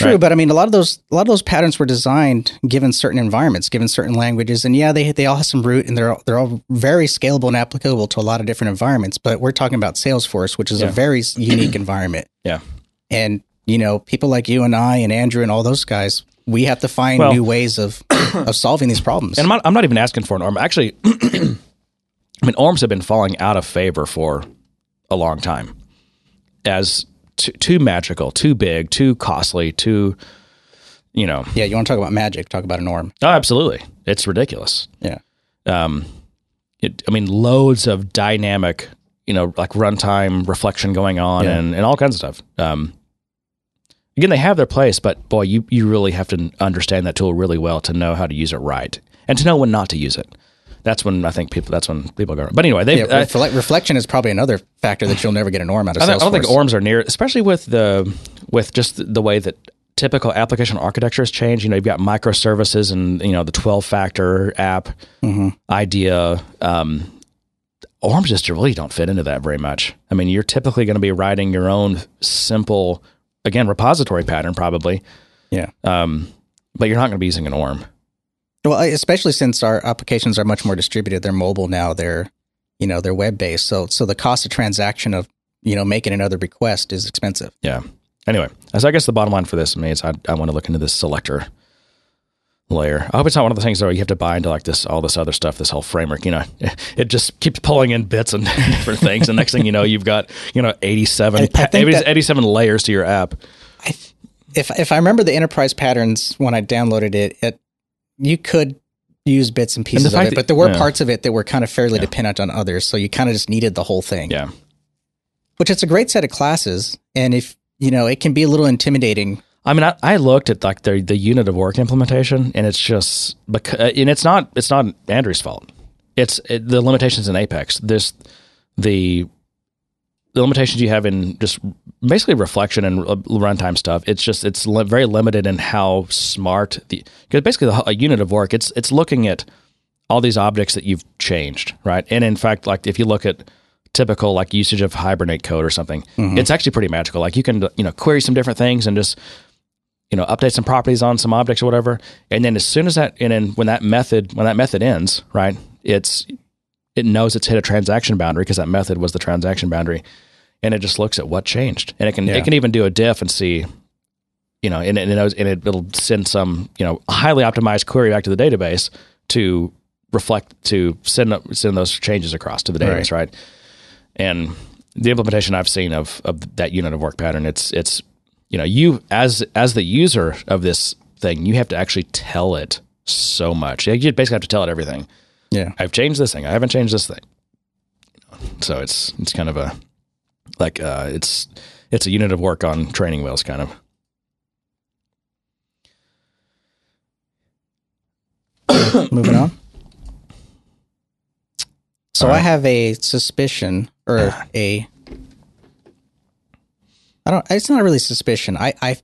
True, Right. but I mean, a lot of those a lot of those patterns were designed given certain environments, given certain languages, and yeah, they they all have some root, and they're all, they're all very scalable and applicable to a lot of different environments. But we're talking about Salesforce, which is Yeah. a very unique environment. Yeah. and you know, people like you and I and Andrew and all those guys, we have to find Well- new ways of of solving these problems. And I'm not, I'm not even asking for an ORM. Actually, I mean, ORMs have been falling out of favor for a long time as too, too magical, too big, too costly, too, you know, yeah, you want to talk about magic? Talk about an ORM. oh, absolutely. It's ridiculous. Yeah. um, it, I mean, loads of dynamic, you know, like runtime reflection going on Yeah. and, and all kinds of stuff. Um, again, they have their place, but boy, you, you really have to understand that tool really well to know how to use it right and to know when not to use it. That's when I think people, that's when people go, but anyway, they, Yeah, I, refle- reflection is probably another factor that you'll never get an ORM out of I don't, I don't think ORMs are near, especially with the, with just the way that typical application architecture has changed. You know, you've got microservices and you know the twelve factor app idea. Um, Orms just really don't fit into that very much. I mean, you're typically going to be writing your own simple, again, repository pattern probably, Yeah. um, but you're not going to be using an Orm. Well, especially since our applications are much more distributed. They're mobile now. They're, you know, they're web based. So, so the cost of transaction of, you know, making another request is expensive. Yeah. Anyway, so I guess the bottom line for this is I, I want to look into this selector layer. I hope it's not one of the things though you have to buy into like this all this other stuff, this whole framework. You know, it just keeps pulling in bits and different things, and next thing you know, you've got you know eighty seven I- I that- eighty seven layers to your app. If, if I remember the enterprise patterns when I downloaded it, it, you could use bits and pieces of it, but there were yeah. parts of it that were kind of fairly dependent on others. So you kind of just needed the whole thing. Yeah. which it's a great set of classes. And if, you know, it can be a little intimidating. I mean, I, I looked at like the the unit of work implementation, and it's just because, uh, and it's not it's not Andrew's fault. It's it, the limitations in Apex. This the the limitations you have in just basically reflection and uh, runtime stuff. It's just it's li- very limited in how smart the because basically the, a unit of work. It's it's looking at all these objects that you've changed, right? And in fact, like if you look at typical like usage of Hibernate code or something, it's actually pretty magical. Like you can you know query some different things and just you know update some properties on some objects or whatever, and then as soon as that and then when that method when that method ends, right? It's it knows it's hit a transaction boundary because that method was the transaction boundary, and it just looks at what changed, and it can Yeah. it can even do a diff and see, you know, and, it- and it knows and it, it'll send some you know highly optimized query back to the database to reflect to send send those changes across to the database, right? And the implementation I've seen of of that unit of work pattern, it's it's you know you as as the user of this thing, you have to actually tell it so much. You basically have to tell it everything. Yeah. I've changed this thing. I haven't changed this thing. So it's it's kind of a like uh, it's it's a unit of work on training wheels, kind of. Moving on. So All I have a suspicion or a I don't it's not really suspicion. I I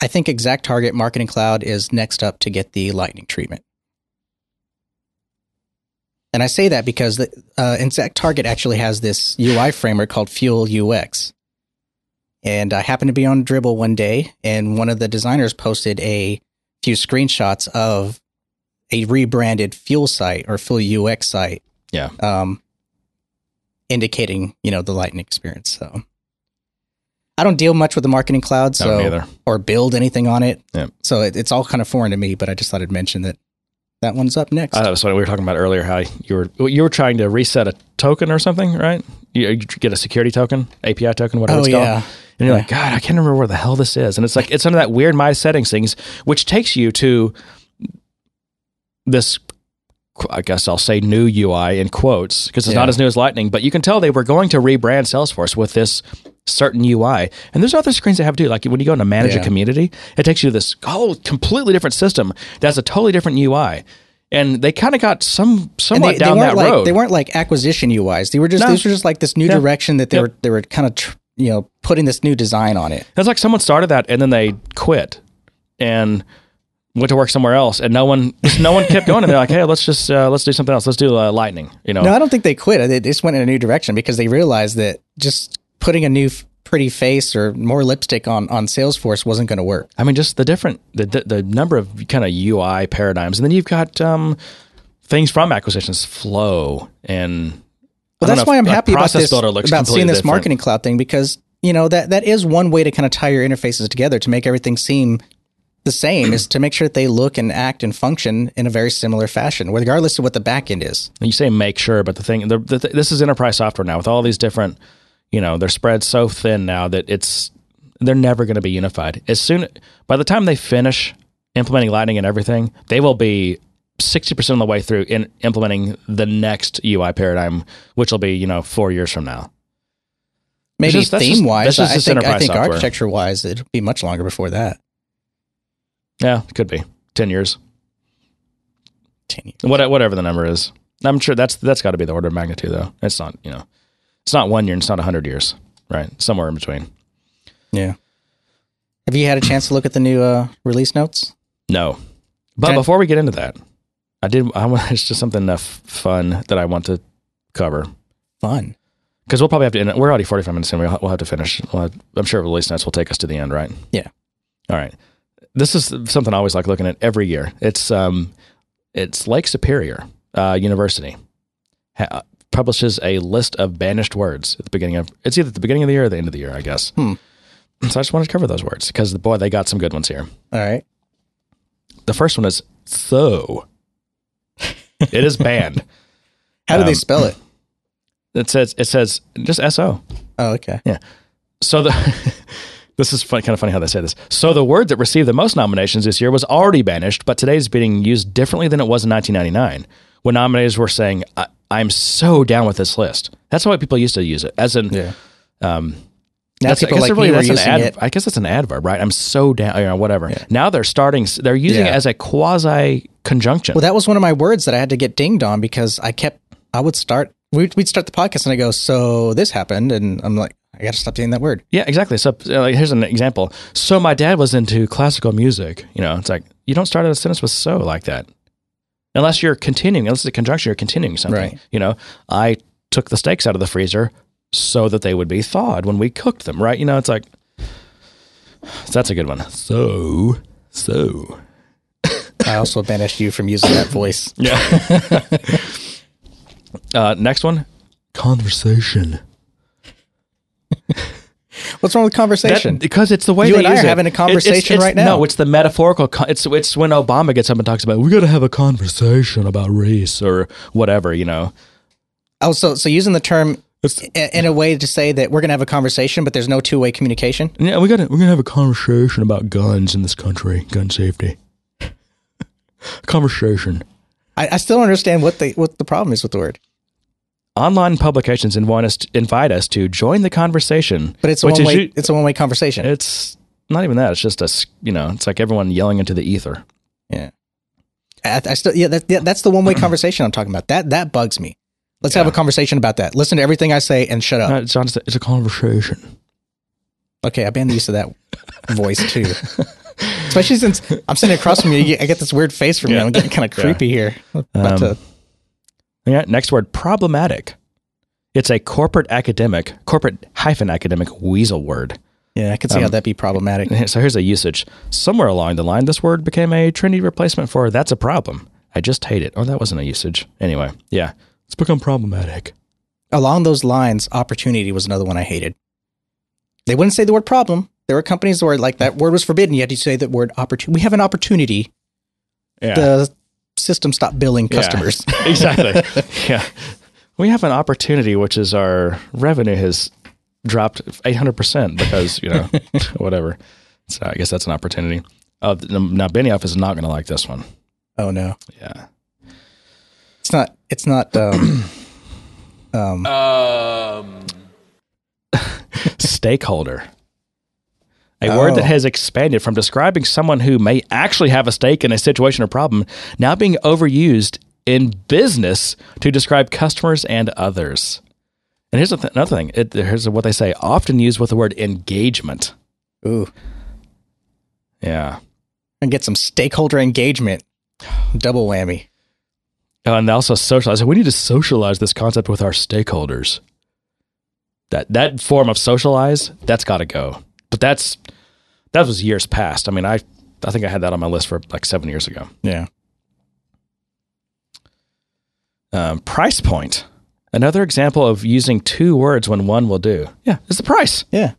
I think ExactTarget Marketing Cloud is next up to get the lightning treatment. And I say that because the, uh, ExactTarget actually has this UI framework called Fuel UX. And I happened to be on Dribbble one day, and one of the designers posted a few screenshots of a rebranded Fuel site or Fuel UX site Yeah. um, indicating you know the Lightning experience. So I don't deal much with the marketing cloud, so or build anything on it. Yeah. So it, it's all kind of foreign to me. But I just thought I'd mention that that one's up next. Uh, I was what we were talking about earlier. How you were you were trying to reset a token or something, right? You, you get a security token, API token, whatever oh it's called. yeah, And you're like, God, I can't remember where the hell this is. And it's like it's under that weird my settings things, which takes you to this. I guess I'll say new UI in quotes because it's Yeah. not as new as Lightning, but you can tell they were going to rebrand Salesforce with this certain UI. And there's other screens they have too. Like when you go into manage a Yeah. community, it takes you to this whole completely different system that's a totally different UI. And they kind of got some somewhat they, they down weren't that like road. they weren't like acquisition UIs. They were just No. these were just like this new Yeah. direction that they Yep. were they were kind of tr- you know putting this new design on it. It's like someone started that and then they quit and went to work somewhere else, and no one, no one kept going. And they're like, "Hey, let's just uh, let's do something else. Let's do uh, lightning." You know, No, I don't think they quit. They just went in a new direction because they realized that just putting a new f- pretty face or more lipstick on on Salesforce wasn't going to work. I mean, just the different the the, the number of kind of UI paradigms, and then you've got um, things from acquisitions, flow, and Well, that's why if I'm happy about this about seeing this different. marketing cloud thing because you know that that is one way to kind of tie your interfaces together to make everything seem the same is to make sure that they look and act and function in a very similar fashion, regardless of what the back end is. You say make sure, but the thing, the, the, this is enterprise software now with all these different, you know, they're spread so thin now that it's they're never going to be unified. As soon by the time they finish implementing Lightning and everything, they will be sixty percent of the way through in implementing the next UI paradigm, which will be you know four years from now. Maybe just- theme wise, just- I think I think architecture wise, it'll be much longer before that. Yeah, it could be ten years, Ten years. what, whatever the number is. I'm sure that's that's got to be the order of magnitude though. It's not you know, it's not one year, and it's not hundred years, right? Somewhere in between. Yeah. Have you had a chance to look at the new uh, release notes? No. But before we get into that, I did. I want it's just something enough fun that I want to cover Fun. because we'll probably have to. End, we're already forty five minutes in. We'll, we'll have to finish. We'll have- I'm sure release notes will take us to the end, right? Yeah. All right. This is something I always like looking at every year. It's um, it's Lake Superior uh, University ha- publishes a list of banished words at the beginning of. It's either the beginning of the year or the end of the year, I guess. Hmm. So I just wanted to cover those words because boy, they got some good ones here. All right. The first one is so. it is banned. How do they Um, spell it? It says it says just so. Oh, okay. Yeah. So the this is fun, kind of funny how they say this. So the word that received the most nominations this year was already banished, but today is being used differently than it was in 1999 when nominators were saying, I, "I'm so down with this list." That's why people used to use it. As in, Yeah. um, Now that's, I guess like really that's an ad, it. I guess that's an adverb, right? I'm so down, you know, whatever. Yeah. Now they're starting. They're using Yeah. it as a quasi conjunction. Well, that was one of my words that I had to get dinged on because I kept. I would start. We'd, we'd start the podcast and I go, "So this happened," and I'm like, "I got to stop saying that word." Yeah, exactly. So, uh, like, here's an example. So, my dad was into classical music. You know, it's like you don't start a sentence with "so" like that, unless you're continuing. Unless it's a conjunction, you're continuing something. Right. You know, I took the steaks out of the freezer so that they would be thawed when we cooked them. Right. You know, it's like so that's a good one. So, so. I also banished you from using that voice. Yeah. uh, next one, conversation. What's wrong with conversation? That- because it's the way You and I are it. having a It- it's- conversation it's- right now. No, it's the metaphorical. Con- it's it's when Obama gets up and talks about we got to have a conversation about race or whatever. You know, oh, so so using the term it's, in a way to say that we're going to have a conversation, but there's no two way communication. yeah, we got to we're gonna have a conversation about guns in this country, gun safety. conversation. I, I still don't understand what the what the problem is with the word. Online publications invite us, invite us to join the conversation, But it's a one way, u- it's a one way conversation. It's not even that. It's just us. you know, it's like everyone yelling into the ether. yeah. I, I still yeah, that, yeah that's the one way conversation I'm talking about. That that bugs me. Let's have a conversation about that. Listen to everything I say and shut up. No, it's, honest, it's a conversation. Okay, I've been used to that voice too. Especially since I'm sitting across from you, you- I get this weird face from you. I'm getting kind of Yeah. creepy here. About Um, to- Yeah. Next word, problematic. It's a corporate academic, corporate hyphen academic weasel word. yeah, I can see how um, that'd be problematic. So here's a usage. Somewhere along the line, this word became a trendy replacement for "that's a problem." I just hate it. Oh, that wasn't a usage. Anyway, yeah, it's become problematic. Along those lines, opportunity was another one I hated. They wouldn't say the word problem. There were companies where like that word was forbidden. You had to say that word opportunity. We have an opportunity. Yeah, The system stop billing Yeah. customers. exactly. yeah, we have an opportunity, which is our revenue has dropped 800 percent because you know whatever. So I guess that's an opportunity. Oh, now Benioff is not going to like this one. oh no, Yeah. it's not. It's not. Um, um, stakeholder. A word that Oh. has expanded from describing someone who may actually have a stake in a situation or problem, now being overused in business to describe customers and others. And here's th- another thing. It, here's what they say: often used with the word engagement. ooh, Yeah, and get some stakeholder engagement. Double whammy. Oh, and they also socialize. We need to socialize this concept with our stakeholders. That that form of socialize, that's got to go. But that's that was years past. I mean, I I think I had that on my list for like seven years ago. Yeah. Um, price point, another example of using two words when one will do. Yeah, it's the price. Yeah.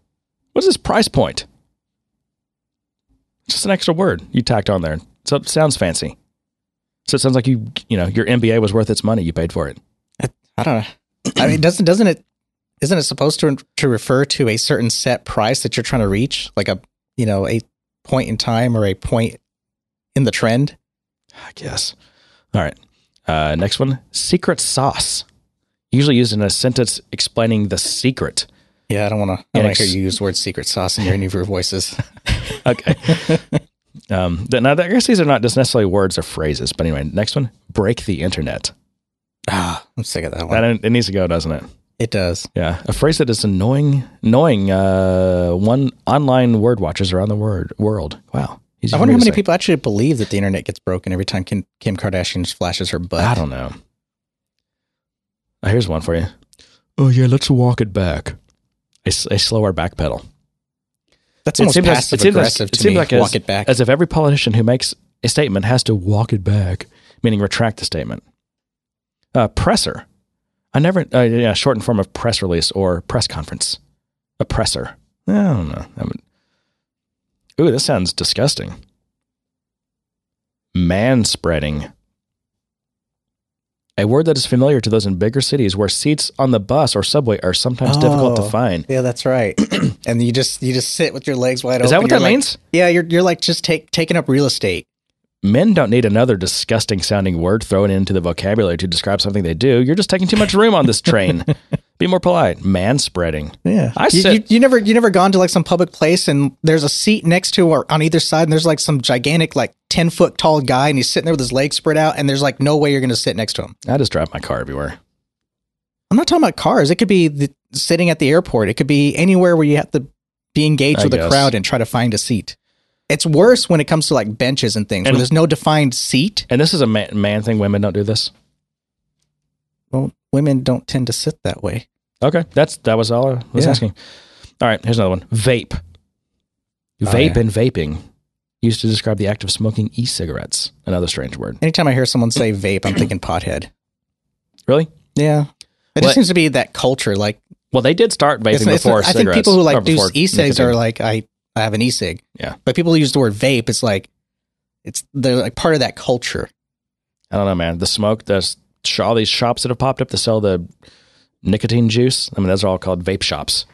What's this price point? Just an extra word you tacked on there, so it sounds fancy. So it sounds like you you know your MBA was worth its money. You paid for it. I don't know. I mean, doesn't doesn't it? Isn't it supposed to to refer to a certain set price that you're trying to reach, like a you know a point in time or a point in the trend? I guess. All right. Uh, next one secret sauce. Usually used in a sentence explaining the secret. Yeah, I don't want to. I don't ex- hear you use word secret sauce in your any of your voices. Okay. um, now, I guess these are not just necessarily words or phrases, but anyway, next one break the internet. ah, I'm sick of that one. That, it needs to go, doesn't it? It does. Yeah, a phrase that is annoying, annoying uh, one online word watchers around the word world. Wow. Easy I wonder how many say. people actually believe that the internet gets broken every time Kim, Kim Kardashian flashes her butt. I don't know. Uh, here's one for you. Oh yeah, let's walk it back. A, s- a slower back pedal. That's It almost like- passive it seems like- aggressive it to seems me. like Walk as- it back. As if every politician who makes a statement has to walk it back, meaning retract the statement. Uh, presser. I never, uh, yeah, shortened form of press release or press conference. A presser. I don't know. I would, ooh, this sounds disgusting. Man spreading. A word that is familiar to those in bigger cities where seats on the bus or subway are sometimes difficult to Oh. find. yeah, that's right. and you just you just sit with your legs wide open. Is that what that like- means? Yeah, you're you're like just take taking up real estate. Men don't need another disgusting sounding word thrown into the vocabulary to describe something they do. You're just taking too much room on this train. Be more polite. Man spreading. Yeah, I you, you, you never you never gone to like some public place and there's a seat next to or on either side and there's like some gigantic like ten foot tall guy and he's sitting there with his legs spread out and there's like no way you're gonna sit next to him. I just drive my car everywhere. I'm not talking about cars. It could be the, sitting at the airport. It could be anywhere where you have to be engaged I with a crowd and try to find a seat. It's worse when it comes to like benches and things And- where there's no defined seat. And this is a man, man thing. Women don't do this. Well, women don't tend to sit that way. Okay, that's that was all I was Yeah. asking. All right, here's another one. Vape. Oh, Vape yeah. and vaping used to describe the act of smoking e-cigarettes. Another strange word. Anytime I hear someone say vape, I'm thinking pothead. Really? Yeah. It What- just seems to be that culture. Like, Well, they did start vaping it's, it's, before I think people who like do e-cigs are like, I, I have an e-cig. Yeah. But people use the word vape, it's like, it's they're like part of that culture. I don't know, man. The smoke, there's all these shops that have popped up to sell the nicotine juice. I mean, those are all called vape shops.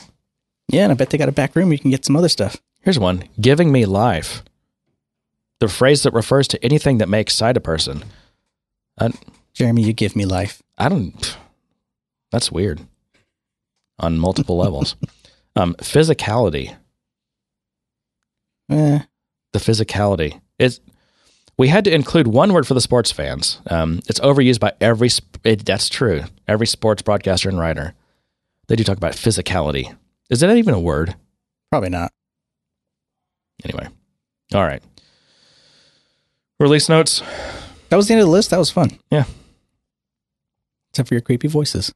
Yeah, and I bet they got a back room where you can get some other stuff. Here's one giving me life. The phrase that refers to anything that may excite a person. I, Jeremy, you give me life. I don't, that's weird on multiple levels. Um, physicality. Eh, The physicality. It's, we had to include one word for the sports fans. Um, it's overused by every, it, that's true. Every sports broadcaster and writer. They do talk about physicality. Is that even a word? probably not. Anyway. All right. Release notes. That was the end of the list. That was fun. Yeah. Except for your creepy voices.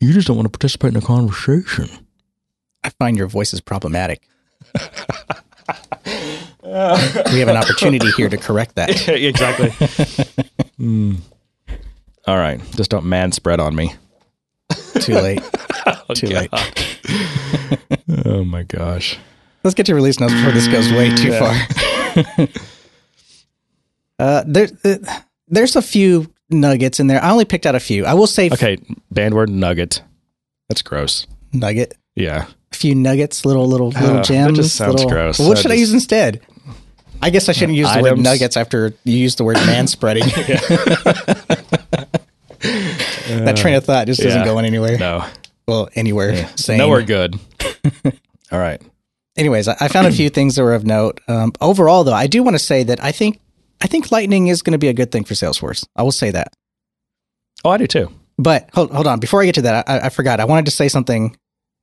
You just don't want to participate in a conversation. I find your voices problematic. we have an opportunity here to correct that. exactly. Hmm. All right. Just don't man spread on me. Too late. Too late. oh my gosh. Let's get to release notes before this goes way too far. uh, there, uh, there's a few nuggets in there. I only picked out a few. I will say f- Okay. Banned word nugget. That's gross. nugget. Yeah. A few nuggets, little little little that gems. just sounds little- gross. What That should I use instead? I guess I shouldn't use the word nuggets after you used the word man spreading. that train of thought just isn't Yeah. going anywhere. No. Well, anywhere. Sane. Nowhere good. All right. anyways, I, I found a few things that were of note. Um, overall, though, I do want to say that I think I think Lightning is going to be a good thing for Salesforce. I will say that. Oh, I do too. But hold hold on, before I get to that, I, I forgot. I wanted to say something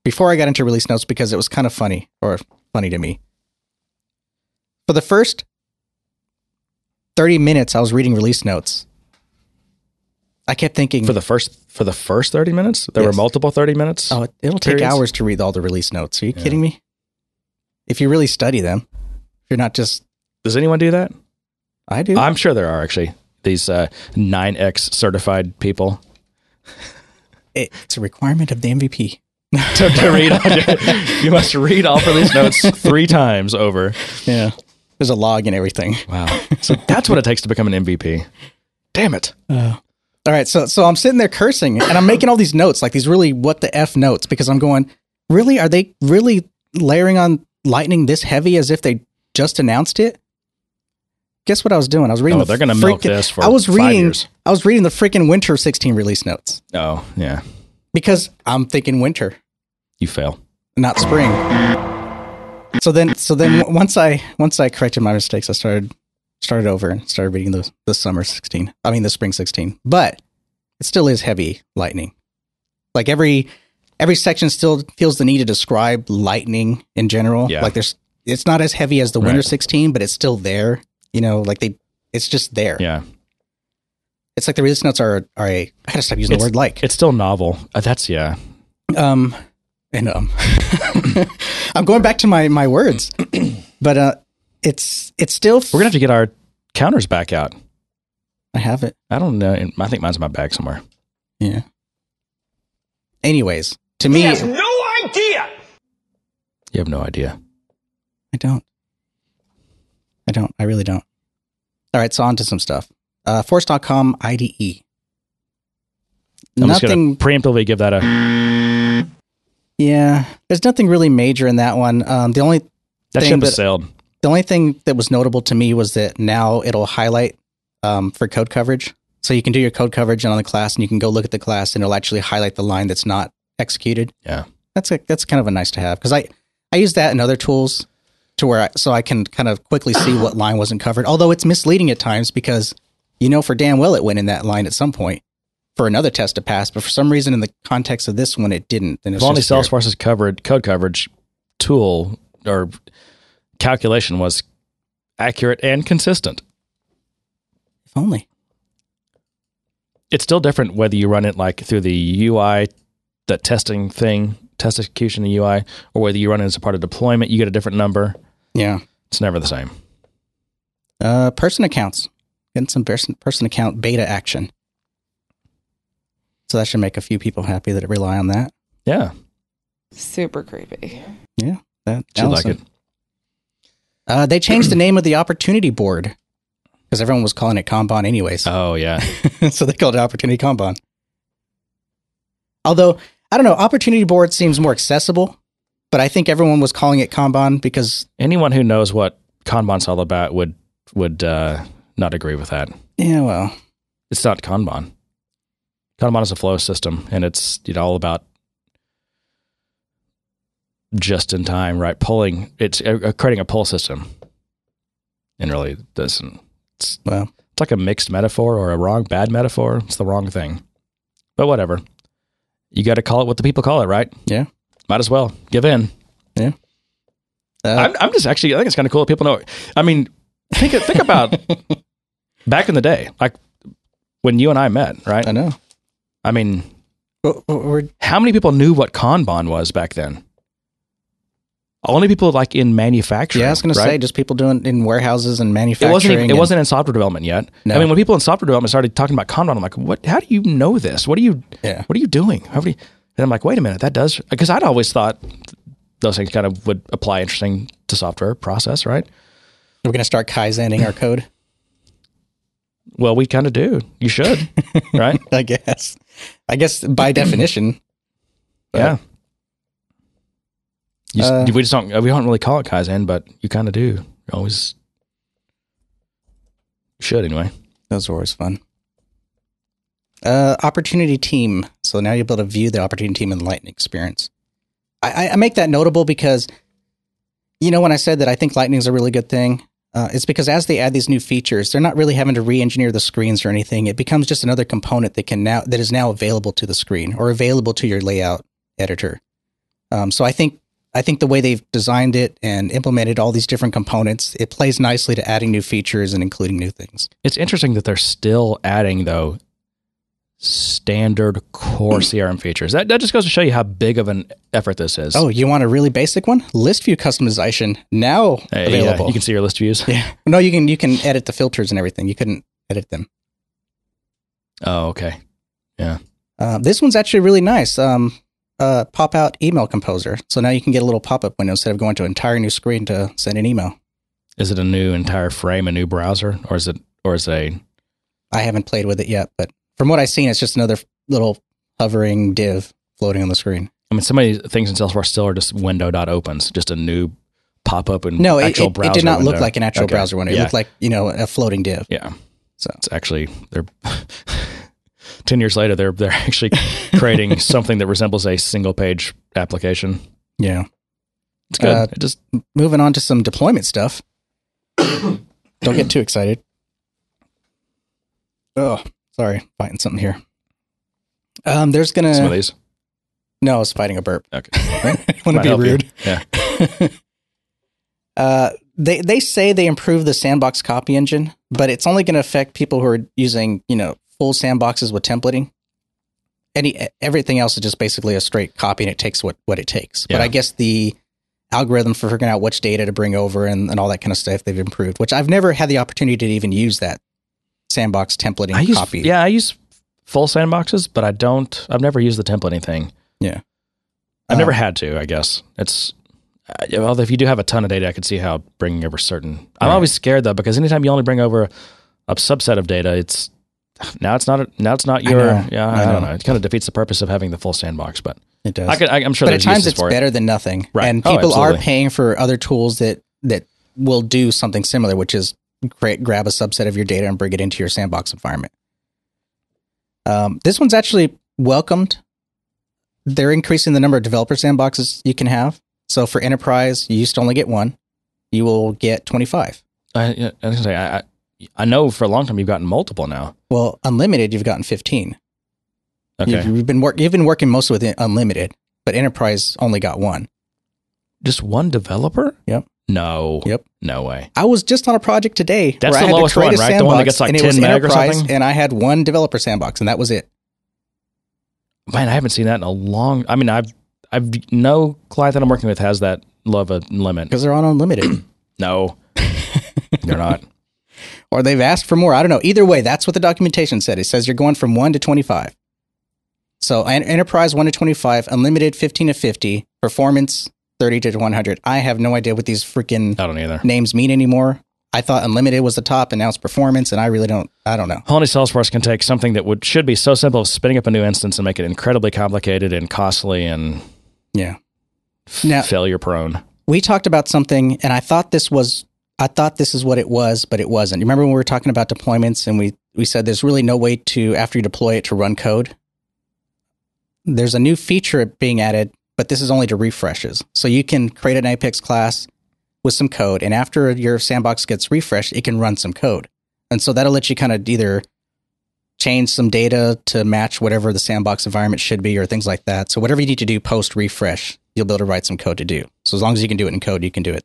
before I got into release notes because it was kind of funny or funny to me. For the first thirty minutes, I was reading release notes. I kept thinking, For the first for the first 30 minutes? There were multiple 30 minutes? oh, it'll take hours to read all the release notes. Are you kidding me? If you really study them, if you're not just Does anyone do that? I do. I'm sure there are actually these uh, 9X certified people it's a requirement of the MVP. To, to read. you must read all release notes three times over. Yeah. There's a log and everything. Wow. So that's what it takes to become an MVP. Damn it. Uh, all right, so so I'm sitting there cursing and I'm making all these notes, like these really what the f notes, because I'm going, really, are they really layering on lightning this heavy as if they just announced it? Guess what I was doing? I was reading. Oh, the they're gonna milk this for I was reading. years. I was reading the freaking winter 16 release notes Oh, yeah. Because I'm thinking winter, You fail. not spring. So then, so then once I once I corrected my mistakes, I started started over and started reading the the summer 16. I mean the spring 16. But it still is heavy lightning. Like every every section still feels the need to describe lightning in general. Yeah. Like there's it's not as heavy as the Winter Right. 16, but it's still there. You know, like they it's just there. Yeah. It's like the release notes are are a I gotta stop using the word like. It's still novel. Uh, that's yeah. Um and um I'm going back to my my words. but uh it's it's still We're gonna have to get our counters back out. I have it. I don't know. I think mine's in my bag somewhere. Yeah. Anyways, to me he has no idea. You have no idea. I don't. I don't. I really don't. All right, so on to some stuff. Uh, Force.com IDE. I'm Nothing. preemptively give that a. Yeah, there's nothing really major in that one. Um, the only That thing ship has that- sailed. the only thing that was notable to me was that now it'll highlight um, for code coverage. So you can do your code coverage on the class, and you can go look at the class, and it'll actually highlight the line that's not executed. Yeah. that's a that's kind of a nice to have because I I use that in other tools to where I, so I can kind of quickly see what line wasn't covered. Although it's misleading at times because you know for damn well it went in that line at some point for another test to pass, but for some reason in the context of this one it didn't. Then it's If only. Salesforce's covered code coverage tool or calculation was accurate and consistent. If only. It's still different whether you run it like through the UI, the testing thing, test execution, the UI, or whether you run it as a part of deployment. You get a different number. Yeah. It's never the same. Uh, person accounts. Getting some person, person account beta action. So that should make a few people happy that rely on that. Yeah, Super creepy. That should like it. Uh, they changed the name of the opportunity board because everyone was calling it Kanban anyways. Oh yeah, so they called it Opportunity Kanban. Although, I don't know, Opportunity Board seems more accessible, but I think everyone was calling it Kanban because, anyone who knows what Kanban's all about would would uh, not agree with that. yeah, well, It's not Kanban. Kanban is a flow system, and it's you know all about just in time, right? Pulling it's uh, creating a pull system, and really doesn't. It's well, it's like a mixed metaphor or a wrong bad metaphor. It's the wrong thing, but whatever. You got to call it what the people call it, right? Yeah. Might as well give in. uh, I'm, I'm just actually, I think it's kind of cool that people know. I mean, think think about back in the day, like when you and I met, right? I know. I mean, how many people knew what Kanban was back then? Only people like in manufacturing. yeah, I was going to say just people doing in warehouses and it manufacturing. wasn't. Even, it and- wasn't in software development yet. No. I mean, when people in software development started talking about Kanban, I'm like, "What? How do you know this? What are you? Yeah. What are you doing? How do you?" And I'm like, "Wait a minute, that does." Because I'd always thought those things kind of would apply interesting to software process, right? We're going to start Kaizening our code, Well, we kind of do. You should, right? I guess. I guess by definition. But- yeah. You Uh, we just don't. We don't really call it Kaizen, but you kind of do. You always should anyway. Those are always fun. Uh, opportunity team. So now you'll be able to view the opportunity team in the Lightning experience. I, I- I make that notable because, you know, when I said that I think Lightning's a really good thing, uh, it's because as they add these new features, they're not really having to re-engineer the screens or anything. It becomes just another component that can now that is now available to the screen or available to your layout editor. Um, so I think I think the way they've designed it and implemented all these different components, it plays nicely to adding new features and including new things. It's interesting that they're still adding though standard core CRM features. That that just goes to show you how big of an effort this is. Oh, you want a really basic one? List view customization now Hey, available. Yeah, you can see your list views. yeah. No, you can you can edit the filters and everything. You couldn't edit them. Oh, okay. Yeah. Uh, this one's actually really nice. Um, uh, pop out email composer. So now you can get a little pop up window instead of going to an entire new screen to send an email. Is it a new entire frame, a new browser, or is it or is it a I haven't played with it yet, but from what I've seen, it's just another little hovering div floating on the screen. I mean, some of these things in Salesforce still are just window.opens, just a new pop up and No, it, browser it did not look like an actual Okay. browser window. It Yeah. looked like you know a floating div. Yeah. So It's actually they're ten years later they're they're actually creating something that resembles a single page application. yeah. It's good. Uh, it just moving on to some deployment stuff. Don't get too excited. Oh, sorry, fighting something here. Um, there's gonna Some of these. no, I was fighting a burp. Okay. Want to be help you. rude? Yeah. Uh, they they say they improve the sandbox copy engine, but it's only going to affect people who are using you know full sandboxes with templating. Any everything else is just basically a straight copy, and it takes what what it takes. But I guess the algorithm for figuring out which data to bring over and, and all that kind of stuff they've improved. Which I've never had the opportunity to even use that sandbox templating I use copy. yeah, I use full sandboxes, but I don't. I've never used the templating thing. Yeah. I've never Um, had to. I guess it's. Although if you do have a ton of data, I could see how bringing over certain. I'm always scared though because anytime you only bring over a subset of data, it's now it's not a, now it's not I your know. yeah. I I, don't know. know. It kind of defeats the purpose of having the full sandbox. But it does. I could. I, I'm sure but at times it's for it. better than nothing. Right. And Oh, people are paying for other tools that that will do something similar, which is create, grab a subset of your data and bring it into your sandbox environment. Um, this one's actually welcomed. They're increasing the number of developer sandboxes you can have. So for enterprise, you used to only get one. You will get 25. I, I was gonna say I, I I know for a long time you've gotten multiple now. Well, unlimited, you've gotten 15. Okay, You've, you've been work, you've been working mostly with unlimited, but enterprise only got one. just one developer. Yep. No. Yep. No way. I was just on a project today. That's where the I had lowest to create one, a right? The one that sandbox, gets like and it 10 was meg or enterprise, something? And I had one developer sandbox, and that was it. Man, I haven't seen that in a long. I mean, I've I've no client that I'm working with has that love a limit. because they're on unlimited, No, they're not. or they've asked for more. I don't know. Either way, that's what the documentation said. It says you're going from one to twenty-five. So en- enterprise one to twenty-five, unlimited fifteen to fifty, performance thirty to one hundred. I have no idea what these freaking I don't either. names mean anymore. I thought unlimited was the top, and now it's performance, and I really don't. I don't know. Only Salesforce can take something that would should be so simple, as spinning up a new instance and make it incredibly complicated and costly and Yeah. f- Now- failure prone. we talked about something and I thought this was I thought this is what it was, but it wasn't. You remember when we were talking about deployments and we we said there's really no way to after you deploy it to run code. There's a new feature being added, but this is only to refreshes. So you can create an Apex class with some code and after your sandbox gets refreshed, it can run some code. And so that'll let you kind of either change some data to match whatever the sandbox environment should be or things like that. So whatever you need to do post refresh, you'll be able to write some code to do. So as long as you can do it in code, you can do it.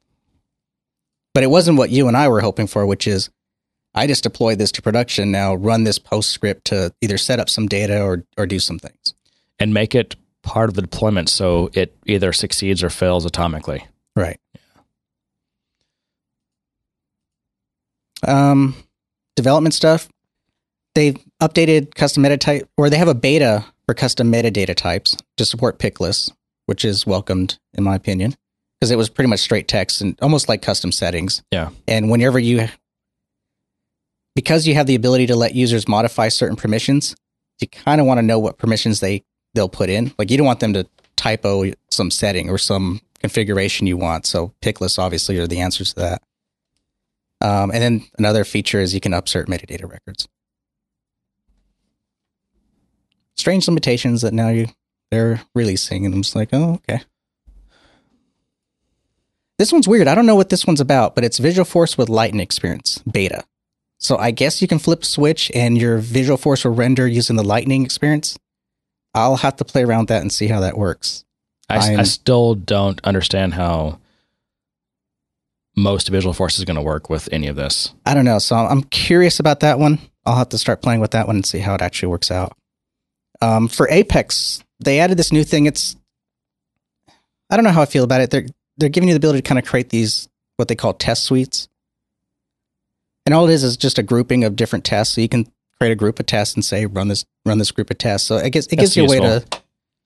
But it wasn't what you and I were hoping for, which is I just deployed this to production. Now run this postscript to either set up some data or or do some things. and make it part of the deployment so it either succeeds or fails atomically. Right. Um, development stuff. They've updated custom meta type, or they have a beta for custom metadata types to support pick lists, which is welcomed in my opinion, because it was pretty much straight text and almost like custom settings. Yeah. And whenever you, because you have the ability to let users modify certain permissions, you kind of want to know what permissions they they'll put in. Like you don't want them to typo some setting or some configuration you want. So pick lists obviously are the answers to that. Um, and then another feature is you can upsert metadata records. Strange limitations that now you they're releasing, and I'm just like, oh, okay. This one's weird. I don't know what this one's about, but it's Visualforce with Lightning experience beta. So I guess you can flip switch and your Visualforce will render using the Lightning experience. I'll have to play around with that and see how that works. I, I still don't understand how most Visualforce is going to work with any of this. I don't know. So I'm curious about that one. I'll have to start playing with that one and see how it actually works out. Um, for Apex, they added this new thing. It's I don't know how I feel about it. They're they're giving you the ability to kind of create these what they call test suites, and all it is is just a grouping of different tests. So you can create a group of tests and say run this run this group of tests. So it gives it gives That's you a way to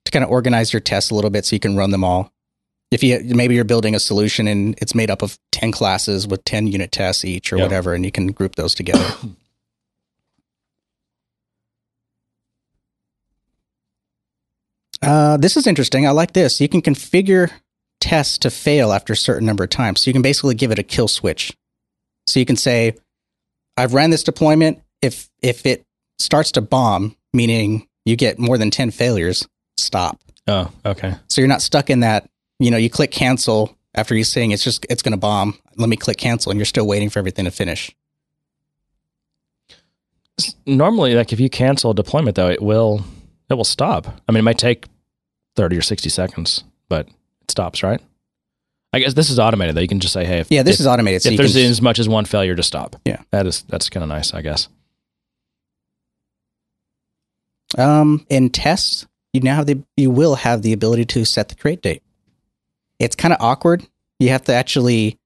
to kind of organize your tests a little bit so you can run them all. If you maybe you're building a solution and it's made up of ten classes with ten unit tests each or Yeah. whatever, and you can group those together. Uh, this is interesting. I like this. You can configure tests to fail after a certain number of times. So you can basically give it a kill switch. So you can say, I've ran this deployment. If if it starts to bomb, meaning you get more than 10 failures, stop. Oh, okay. So you're not stuck in that, you know, you click cancel after you saying it's just it's gonna bomb. Let me click cancel and you're still waiting for everything to finish. Normally, like if you cancel a deployment, though, it will It will stop. I mean, it might take 30 or 60 seconds, but it stops, right? I guess this is automated though. You can just say, "Hey, if, Yeah, this if, is automated. So if there's as much as one failure, to stop." Yeah. that is that's kind of nice, I guess. Um, in tests, you now have the you will have the ability to set the create date. It's kind of awkward. You have to actually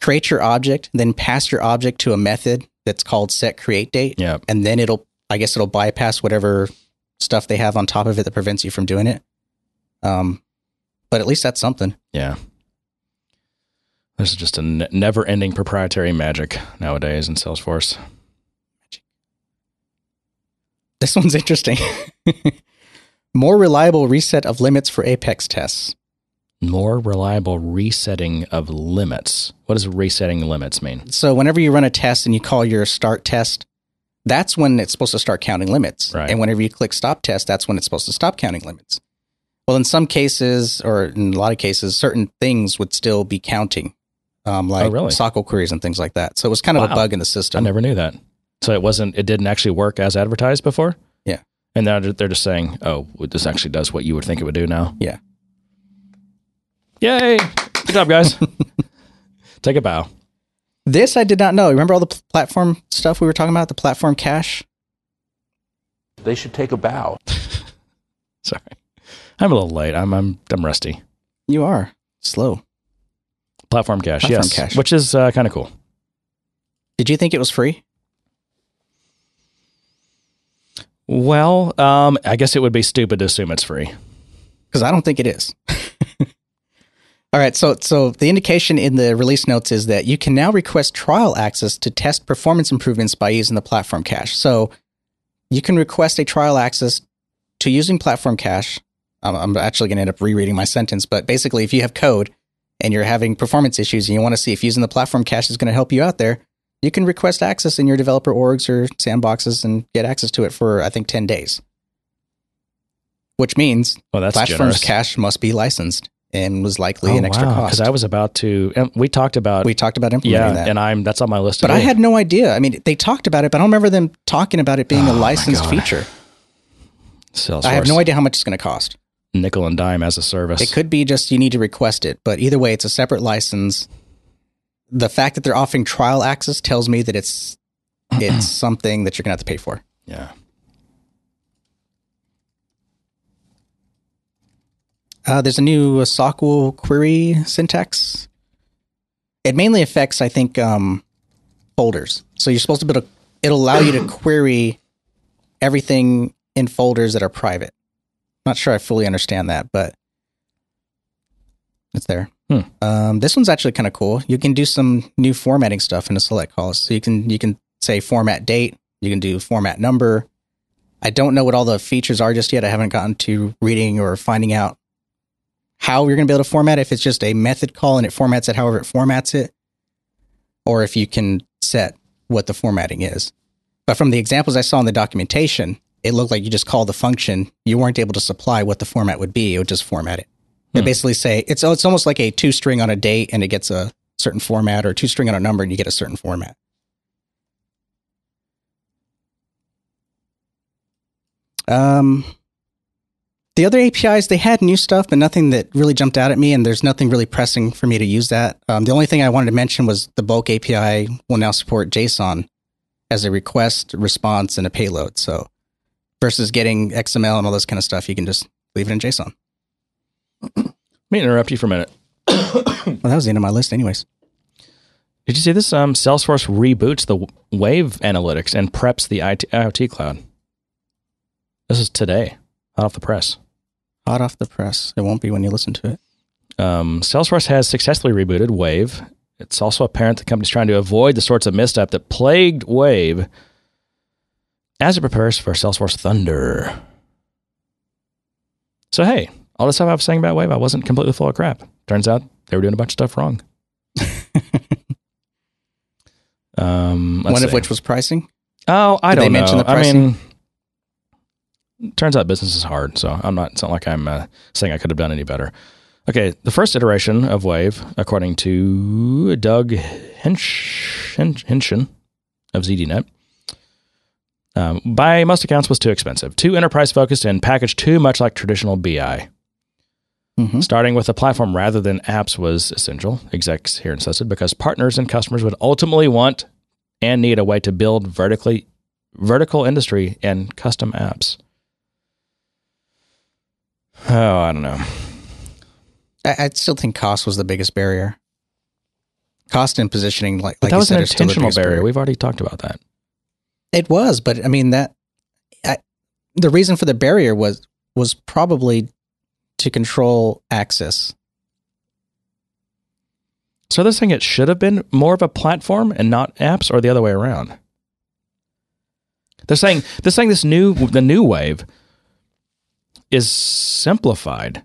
create your object, then pass your object to a method that's called set create date, Yeah, and then it'll I guess it'll bypass whatever stuff they have on top of it that prevents you from doing it. Um, but at least that's something. yeah. This is just a never-ending proprietary magic nowadays in Salesforce. This one's interesting. More reliable reset of limits for Apex tests. More reliable resetting of limits. What does resetting limits mean? So whenever you run a test and you call your start test, that's when it's supposed to start counting limits. Right. And whenever you click stop test, that's when it's supposed to stop counting limits. Well, in some cases, or in a lot of cases, certain things would still be counting, um, like Oh, really? SOQL queries and things like that. So it was kind of a bug in the system. I never knew that. So it wasn't. It didn't actually work as advertised before. Yeah. And now they're just saying, "Oh, this actually does what you would think it would do now." Yeah. Yay! Good job, guys. Take a bow. This I did not know. Remember all the pl- platform stuff we were talking about, the platform cache? They should take a bow. Sorry, I'm a little late. I'm I'm I'm rusty. You are slow. Platform cache, Platform yes, cache. which is uh, kind of cool. Did you think it was free? Well, um, I guess it would be stupid to assume it's free. because I don't think it is. All right, so so the indication in the release notes is that you can now request trial access to test performance improvements by using the platform cache. So you can request a trial access to using platform cache. I'm, I'm actually going to end up rereading my sentence, but basically, if you have code and you're having performance issues and you want to see if using the platform cache is going to help you out there, you can request access in your developer orgs or sandboxes and get access to it for I think 10 days. Which means Well, that's platform's generous. cache must be licensed and was likely oh, an extra wow, cost. Because I was about to. We talked about. we talked about implementing yeah, that. and I'm that's on my list. but I had no idea. I mean, they talked about it, but I don't remember them talking about it being Oh, a licensed feature. Salesforce. I have no idea how much it's going to cost. Nickel and dime as a service. It could be just you need to request it, but either way, it's a separate license. The fact that they're offering trial access tells me that it's it's something that you're going to have to pay for. Yeah. Uh, there's a new uh, SOQL query syntax. It mainly affects, I think, um, folders. So you're supposed to be able to, it'll allow you to query everything in folders that are private. Not sure I fully understand that, but it's there. Hmm. Um, this one's actually kind of cool. You can do some new formatting stuff in a select call. So you can you can say format date. You can do format number. I don't know what all the features are just yet. I haven't gotten to reading or finding out how you're going to be able to format if it's just a method call and it formats it however it formats it, or if you can set what the formatting is. But from the examples I saw in the documentation, it looked like you just called the function. You weren't able to supply what the format would be. It would just format it. They Hmm. basically say it's it's almost like a two string on a date and it gets a certain format, or two string on a number and you get a certain format. Um, the other APIs they had new stuff, but nothing that really jumped out at me, and there's nothing really pressing for me to use that. Um, the only thing I wanted to mention was the bulk API will now support JSON as a request, response, and a payload. So versus getting XML and all this kind of stuff, you can just leave it in JSON. Let me interrupt you for a minute. Well, that was the end of my list, anyways. Did you see this? Um, Salesforce reboots the Wave analytics and preps the IT, IoT cloud. This is today, hot off the press. Hot off the press. It won't be when you listen to it. Um, Salesforce has successfully rebooted Wave. It's also apparent the company's trying to avoid the sorts of misstep that plagued Wave as it prepares for Salesforce Thunder. So, hey, all the stuff I was saying about Wave, I wasn't completely full of crap. Turns out they were doing a bunch of stuff wrong. um, One of which was pricing. Oh, I Did don't mention know. the I pricing? mean, turns out business is hard, so I'm not. It's not like I'm uh, saying I could have done any better. Okay, the first iteration of Wave, according to Doug Hinch, Hinch, Henschen of ZDNet, Um, by most accounts, was too expensive, too enterprise focused, and packaged too much like traditional BI. Mhm. Starting with a platform rather than apps was essential, execs here insisted, because partners and customers would ultimately want and need a way to build vertically vertical industry and custom apps. Oh, I don't know. I, I still think cost was the biggest barrier. Cost and positioning, like, But like that was said, an are still the intentional biggest barrier. We've already talked about that. It was, but I mean that I, the reason for the barrier was was probably to control access. So they're saying it should have been more of a platform and not apps, or the other way around. They're saying they're saying this new the new wave is simplified.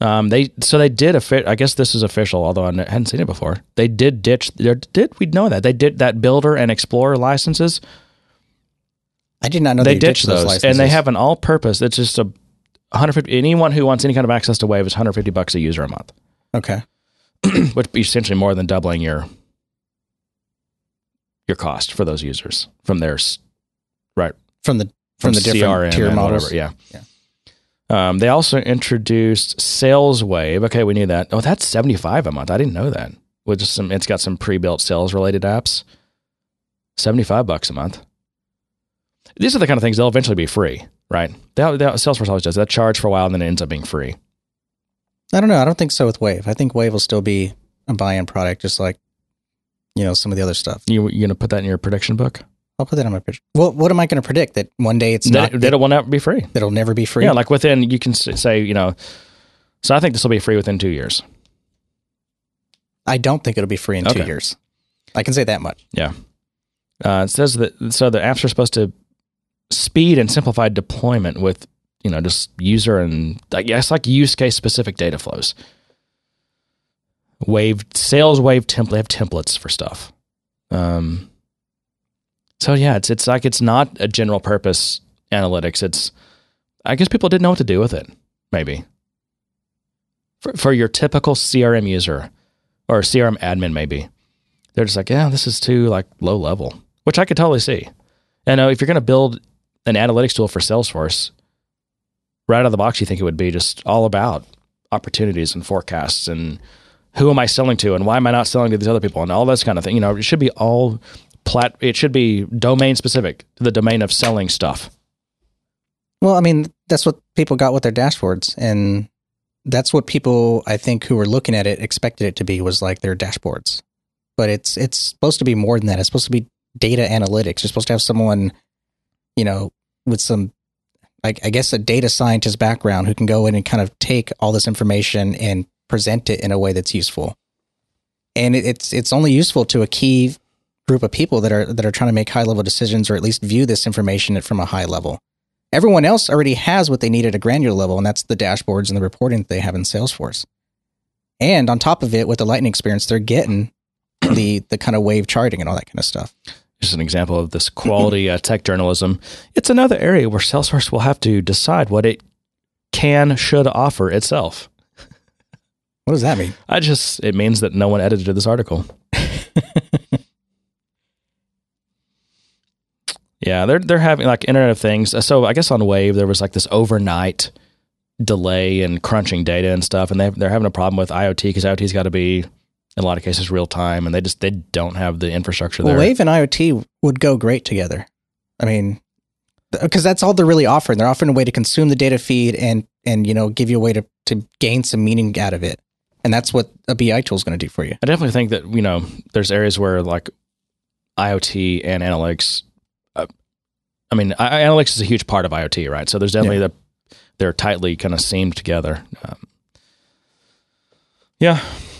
Um, they so they did a fit. I guess this is official, although I hadn't seen it before. They did ditch. Did we know that they did that builder and explorer licenses. I did not know they they, ditched those, licenses. and they have an all purpose. It's just a 150. Anyone who wants any kind of access to Wave is 150 bucks a user a month. okay. which be essentially more than doubling your your cost for those users from their s- right from the from, the different CRM tier models. whatever, Yeah. Um, they also introduced Sales Wave. Okay, we knew that. Oh, that's seventy five a month. I didn't know that. With just some, it's got some pre built sales related apps. Seventy five bucks a month. These are the kind of things they'll eventually be free, right? They'll, they'll, Salesforce always does that. Charge for a while and then it ends up being free. I don't know. I don't think so with Wave. I think Wave will still be a buy-in product, just like you know some of the other stuff. You you gonna put that in your prediction book? I'll put that on my picture. Well, what am I going to predict that one day it's That, not that it will never be free. that it'll never be free? Yeah, like within you can say you know. So I think this will be free within two years. I don't think it'll be free in two years. I can say that much. Yeah. Uh, it says that so the apps are supposed to speed and simplified deployment with you know just user and I guess like use case specific data flows. Wave sales wave template have templates for stuff. Um. So yeah, it's it's like it's not a general purpose analytics. It's I guess people didn't know what to do with it. Maybe for for your typical CRM user or CRM admin, maybe they're just like, yeah, this is too like low level, which I could totally see. And uh, if you're going to build an analytics tool for Salesforce, right out of the box, you think it would be just all about opportunities and forecasts and who am I selling to and why am I not selling to these other people and all this kind of thing. You know, it should be all plat. It should be domain specific the domain of selling stuff. Well, I mean, that's what people got with their dashboards, and that's what people I think who were looking at it expected it to be was like their dashboards. But it's it's supposed to be more than that. It's supposed to be data analytics. You're supposed to have someone, you know, with some, like I guess a data scientist background who can go in and kind of take all this information and present it in a way that's useful. And it, it's it's only useful to a key group of people that are that are trying to make high level decisions or at least view this information from a high level everyone else already has what they need at a granular level, and that's the dashboards and the reporting that they have in Salesforce. And on top of it, with the Lightning experience, they're getting the the kind of wave charting and all that kind of stuff. Just an example of this quality uh, tech journalism. It's another area where Salesforce will have to decide what it can should offer itself. What does that mean? I just it means that no one edited this article. yeah, they're they're having like Internet of Things. So I guess on Wave there was like this overnight delay and crunching data and stuff, and they they're having a problem with IoT because IoT's got to be in a lot of cases real time, and they just they don't have the infrastructure Well, there. Wave and IoT would go great together. I mean, because that's all they're really offering. They're offering a way to consume the data feed and and you know give you a way to to gain some meaning out of it, and that's what a BI tool is going to do for you. I definitely think that you know there's areas where like IoT and analytics. Uh, I mean, I, analytics is a huge part of IoT, right? So there's definitely the they're tightly kind of seamed together. Um, yeah, yeah.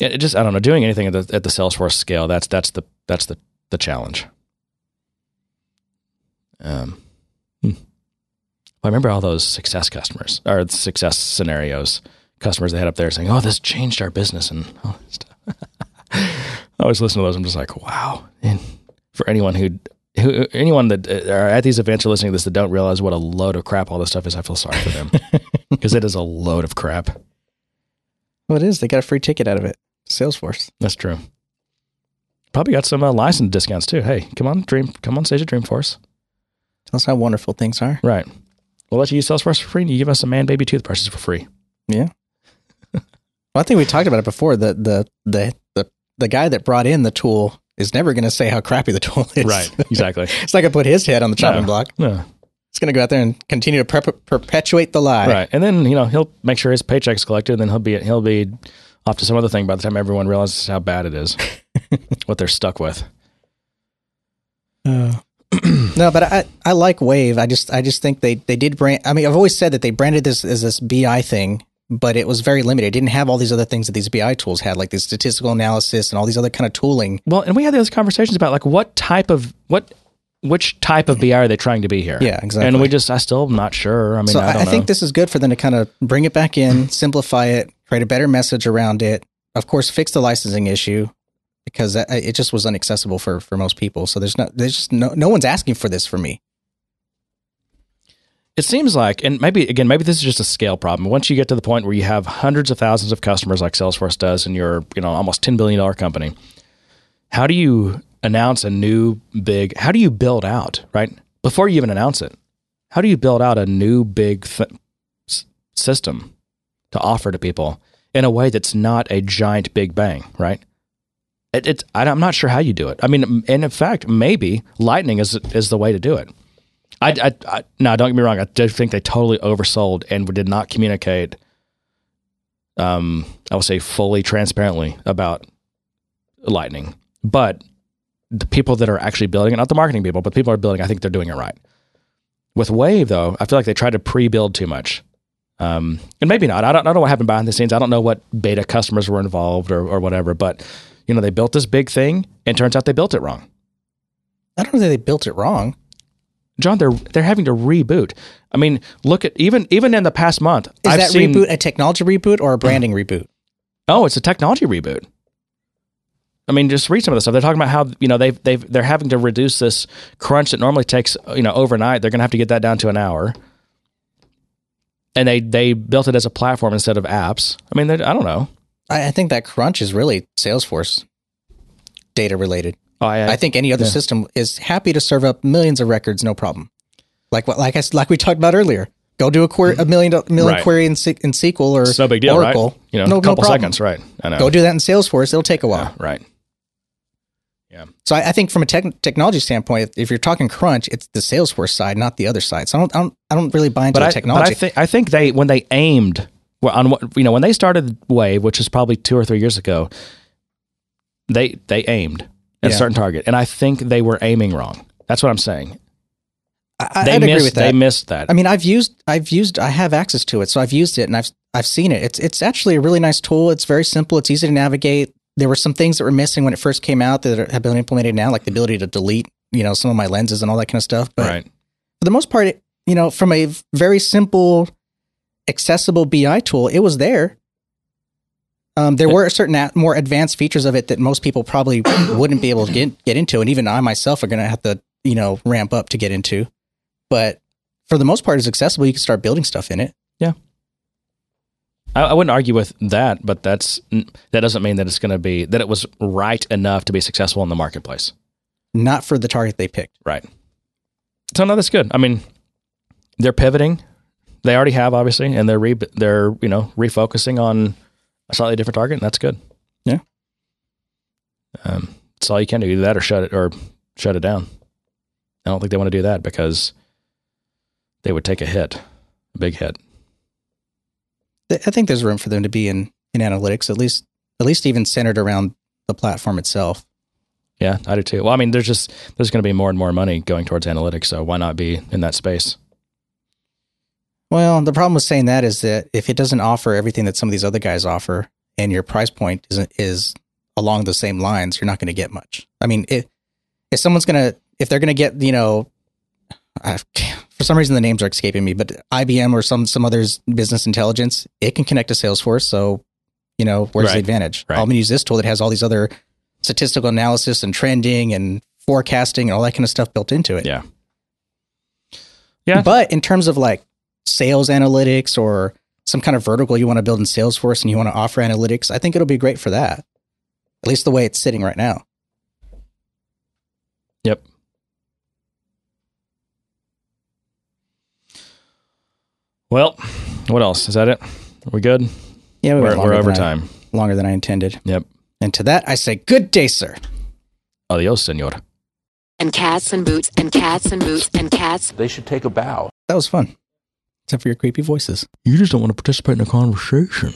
It just I don't know. Doing anything at the at the Salesforce scale that's that's the that's the the challenge. Um, hmm. I remember all those success customers or success scenarios customers they had up there saying, "Oh, this changed our business," and all that stuff. I always listen to those. I'm just like, wow. And for anyone who, who anyone that uh, are at these events or listening to this that don't realize what a load of crap all this stuff is, I feel sorry for them because it is a load of crap. Well, it is. They got a free ticket out of it. Salesforce. That's true. probably got some uh, license discounts too. Hey, come on, Dream, come on stage at Dreamforce. Tell us how wonderful things are. Right. We'll let you use Salesforce for free, and you give us some man baby toothbrushes for free. Yeah. well, I think we talked about it before. The the the the the guy that brought in the tool is never going to say how crappy the tool is. Right. Exactly. it's not going to put his head on the chopping No. block. Yeah. It's going to go out there and continue to perp- perpetuate the lie. Right. And then you know he'll make sure his paycheck's collected, and then he'll be he'll be off to some other thing by the time everyone realizes how bad it is, what they're stuck with. Uh, no, but I I like Wave. I just I just think they they did brand. I mean, I've always said that they branded this as this BI thing, but it was very limited. It didn't have all these other things that these BI tools had, like the statistical analysis and all these other kind of tooling. Well, and we had those conversations about like what type of what which type of BI are they trying to be here? Yeah, exactly. And we just I still am not sure. I mean, so I I, don't I know. think this is good for them to kind of bring it back in, simplify it, create a better message around it. Of course, fix the licensing issue because it just was inaccessible for for most people. So there's not there's just no no one's asking for this for me. It seems like, and maybe again, maybe this is just a scale problem. Once you get to the point where you have hundreds of thousands of customers, like Salesforce does, and you're, you know, almost ten billion dollar company, how do you announce a new big? How do you build out right before you even announce it? How do you build out a new big th- system to offer to people in a way that's not a giant big bang? Right? It, it's I'm not sure how you do it. I mean, and in fact, maybe Lightning is is the way to do it. I, I, I no, don't get me wrong. I do think they totally oversold and did not communicate. Um, I would say fully transparently about Lightning, but the people that are actually building it, not the marketing people, but people are building, I think they're doing it right. With Wave, though, I feel like they tried to pre-build too much, um, and maybe not. I don't, I don't know what happened behind the scenes. I don't know what beta customers were involved or, or whatever, but you know, they built this big thing, and turns out they built it wrong. I don't know that they built it wrong. John, they're they're having to reboot. I mean, look at even even in the past month. Is I've that seen, reboot a technology reboot or a branding reboot? Oh, it's a technology reboot. I mean, just read some of the stuff. They're talking about how you know they've they've they're having to reduce this crunch that normally takes you know overnight. They're going to have to get that down to an hour. And they they built it as a platform instead of apps. I mean, I don't know. I, I think that crunch is really Salesforce data related. Oh, I, I think any other yeah. system is happy to serve up millions of records, no problem. Like what, like I like we talked about earlier. Go do a query, a million Right. query in, in SQL or it's no big deal, Oracle. right? You know, no, a couple no seconds, right? I know. Go do that in Salesforce. It'll take a while. Yeah, right. So I, I think from a tech, technology standpoint, if, if you're talking crunch, it's the Salesforce side, not the other side. So I don't, I don't, I don't really buy into but the I, technology. But I think I think they when they aimed on what you know when they started Wave, which is probably two or three years ago, they they aimed at Yeah. a certain target, and I think they were aiming wrong. That's what I'm saying. I, They I'd missed. agree with that. They missed that. I mean, I've used, I've used, I have access to it, so I've used it and I've, I've seen it. It's, it's actually a really nice tool. It's very simple. It's easy to navigate. There were some things that were missing when it first came out that have been implemented now, like the ability to delete, you know, some of my lenses and all that kind of stuff. But right. for the most part, it, you know, from a very simple, accessible BI tool, it was there. Um, there were certain a- more advanced features of it that most people probably wouldn't be able to get get into, and even I myself are going to have to, you know, ramp up to get into. But for the most part, it's accessible. You can start building stuff in it. I, I wouldn't argue with that, but that's that doesn't mean that it's going to be that it was right enough to be successful in the marketplace. Not for the target they picked. Right. So no, that's good. I mean, they're pivoting. They already have obviously, and they're re- they're you know refocusing on a slightly different target, and that's good. Yeah. Um, that's all you can do. Either that or shut it or shut it down. I don't think they want to do that because they would take a hit, a big hit. I think there's room for them to be in in analytics, at least at least even centered around the platform itself. Yeah, I do too. Well, I mean, there's just there's going to be more and more money going towards analytics, so why not be in that space? Well, the problem with saying that is that if it doesn't offer everything that some of these other guys offer, and your price point is is along the same lines, you're not going to get much. I mean, if if someone's gonna if they're gonna get you know, I, for some reason the names are escaping me, but IBM or some some others business intelligence, it can connect to Salesforce. So, you know, where's the advantage? Right. I'm gonna use this tool that has all these other statistical analysis and trending and forecasting and all that kind of stuff built into it. Yeah. Yeah. But in terms of like sales analytics or some kind of vertical you want to build in Salesforce and you want to offer analytics, I think it'll be great for that. At least the way it's sitting right now. Yep. Well, what else? Is that it? Are we good? Yeah, we We're, went we're longer over than I- time. longer than I intended. Yep. And to that, I say, good day, sir. Adios, senor. and cats and boots and cats and boots and cats They should take a bow. That was fun. Except for your creepy voices. You just don't want to participate in a conversation.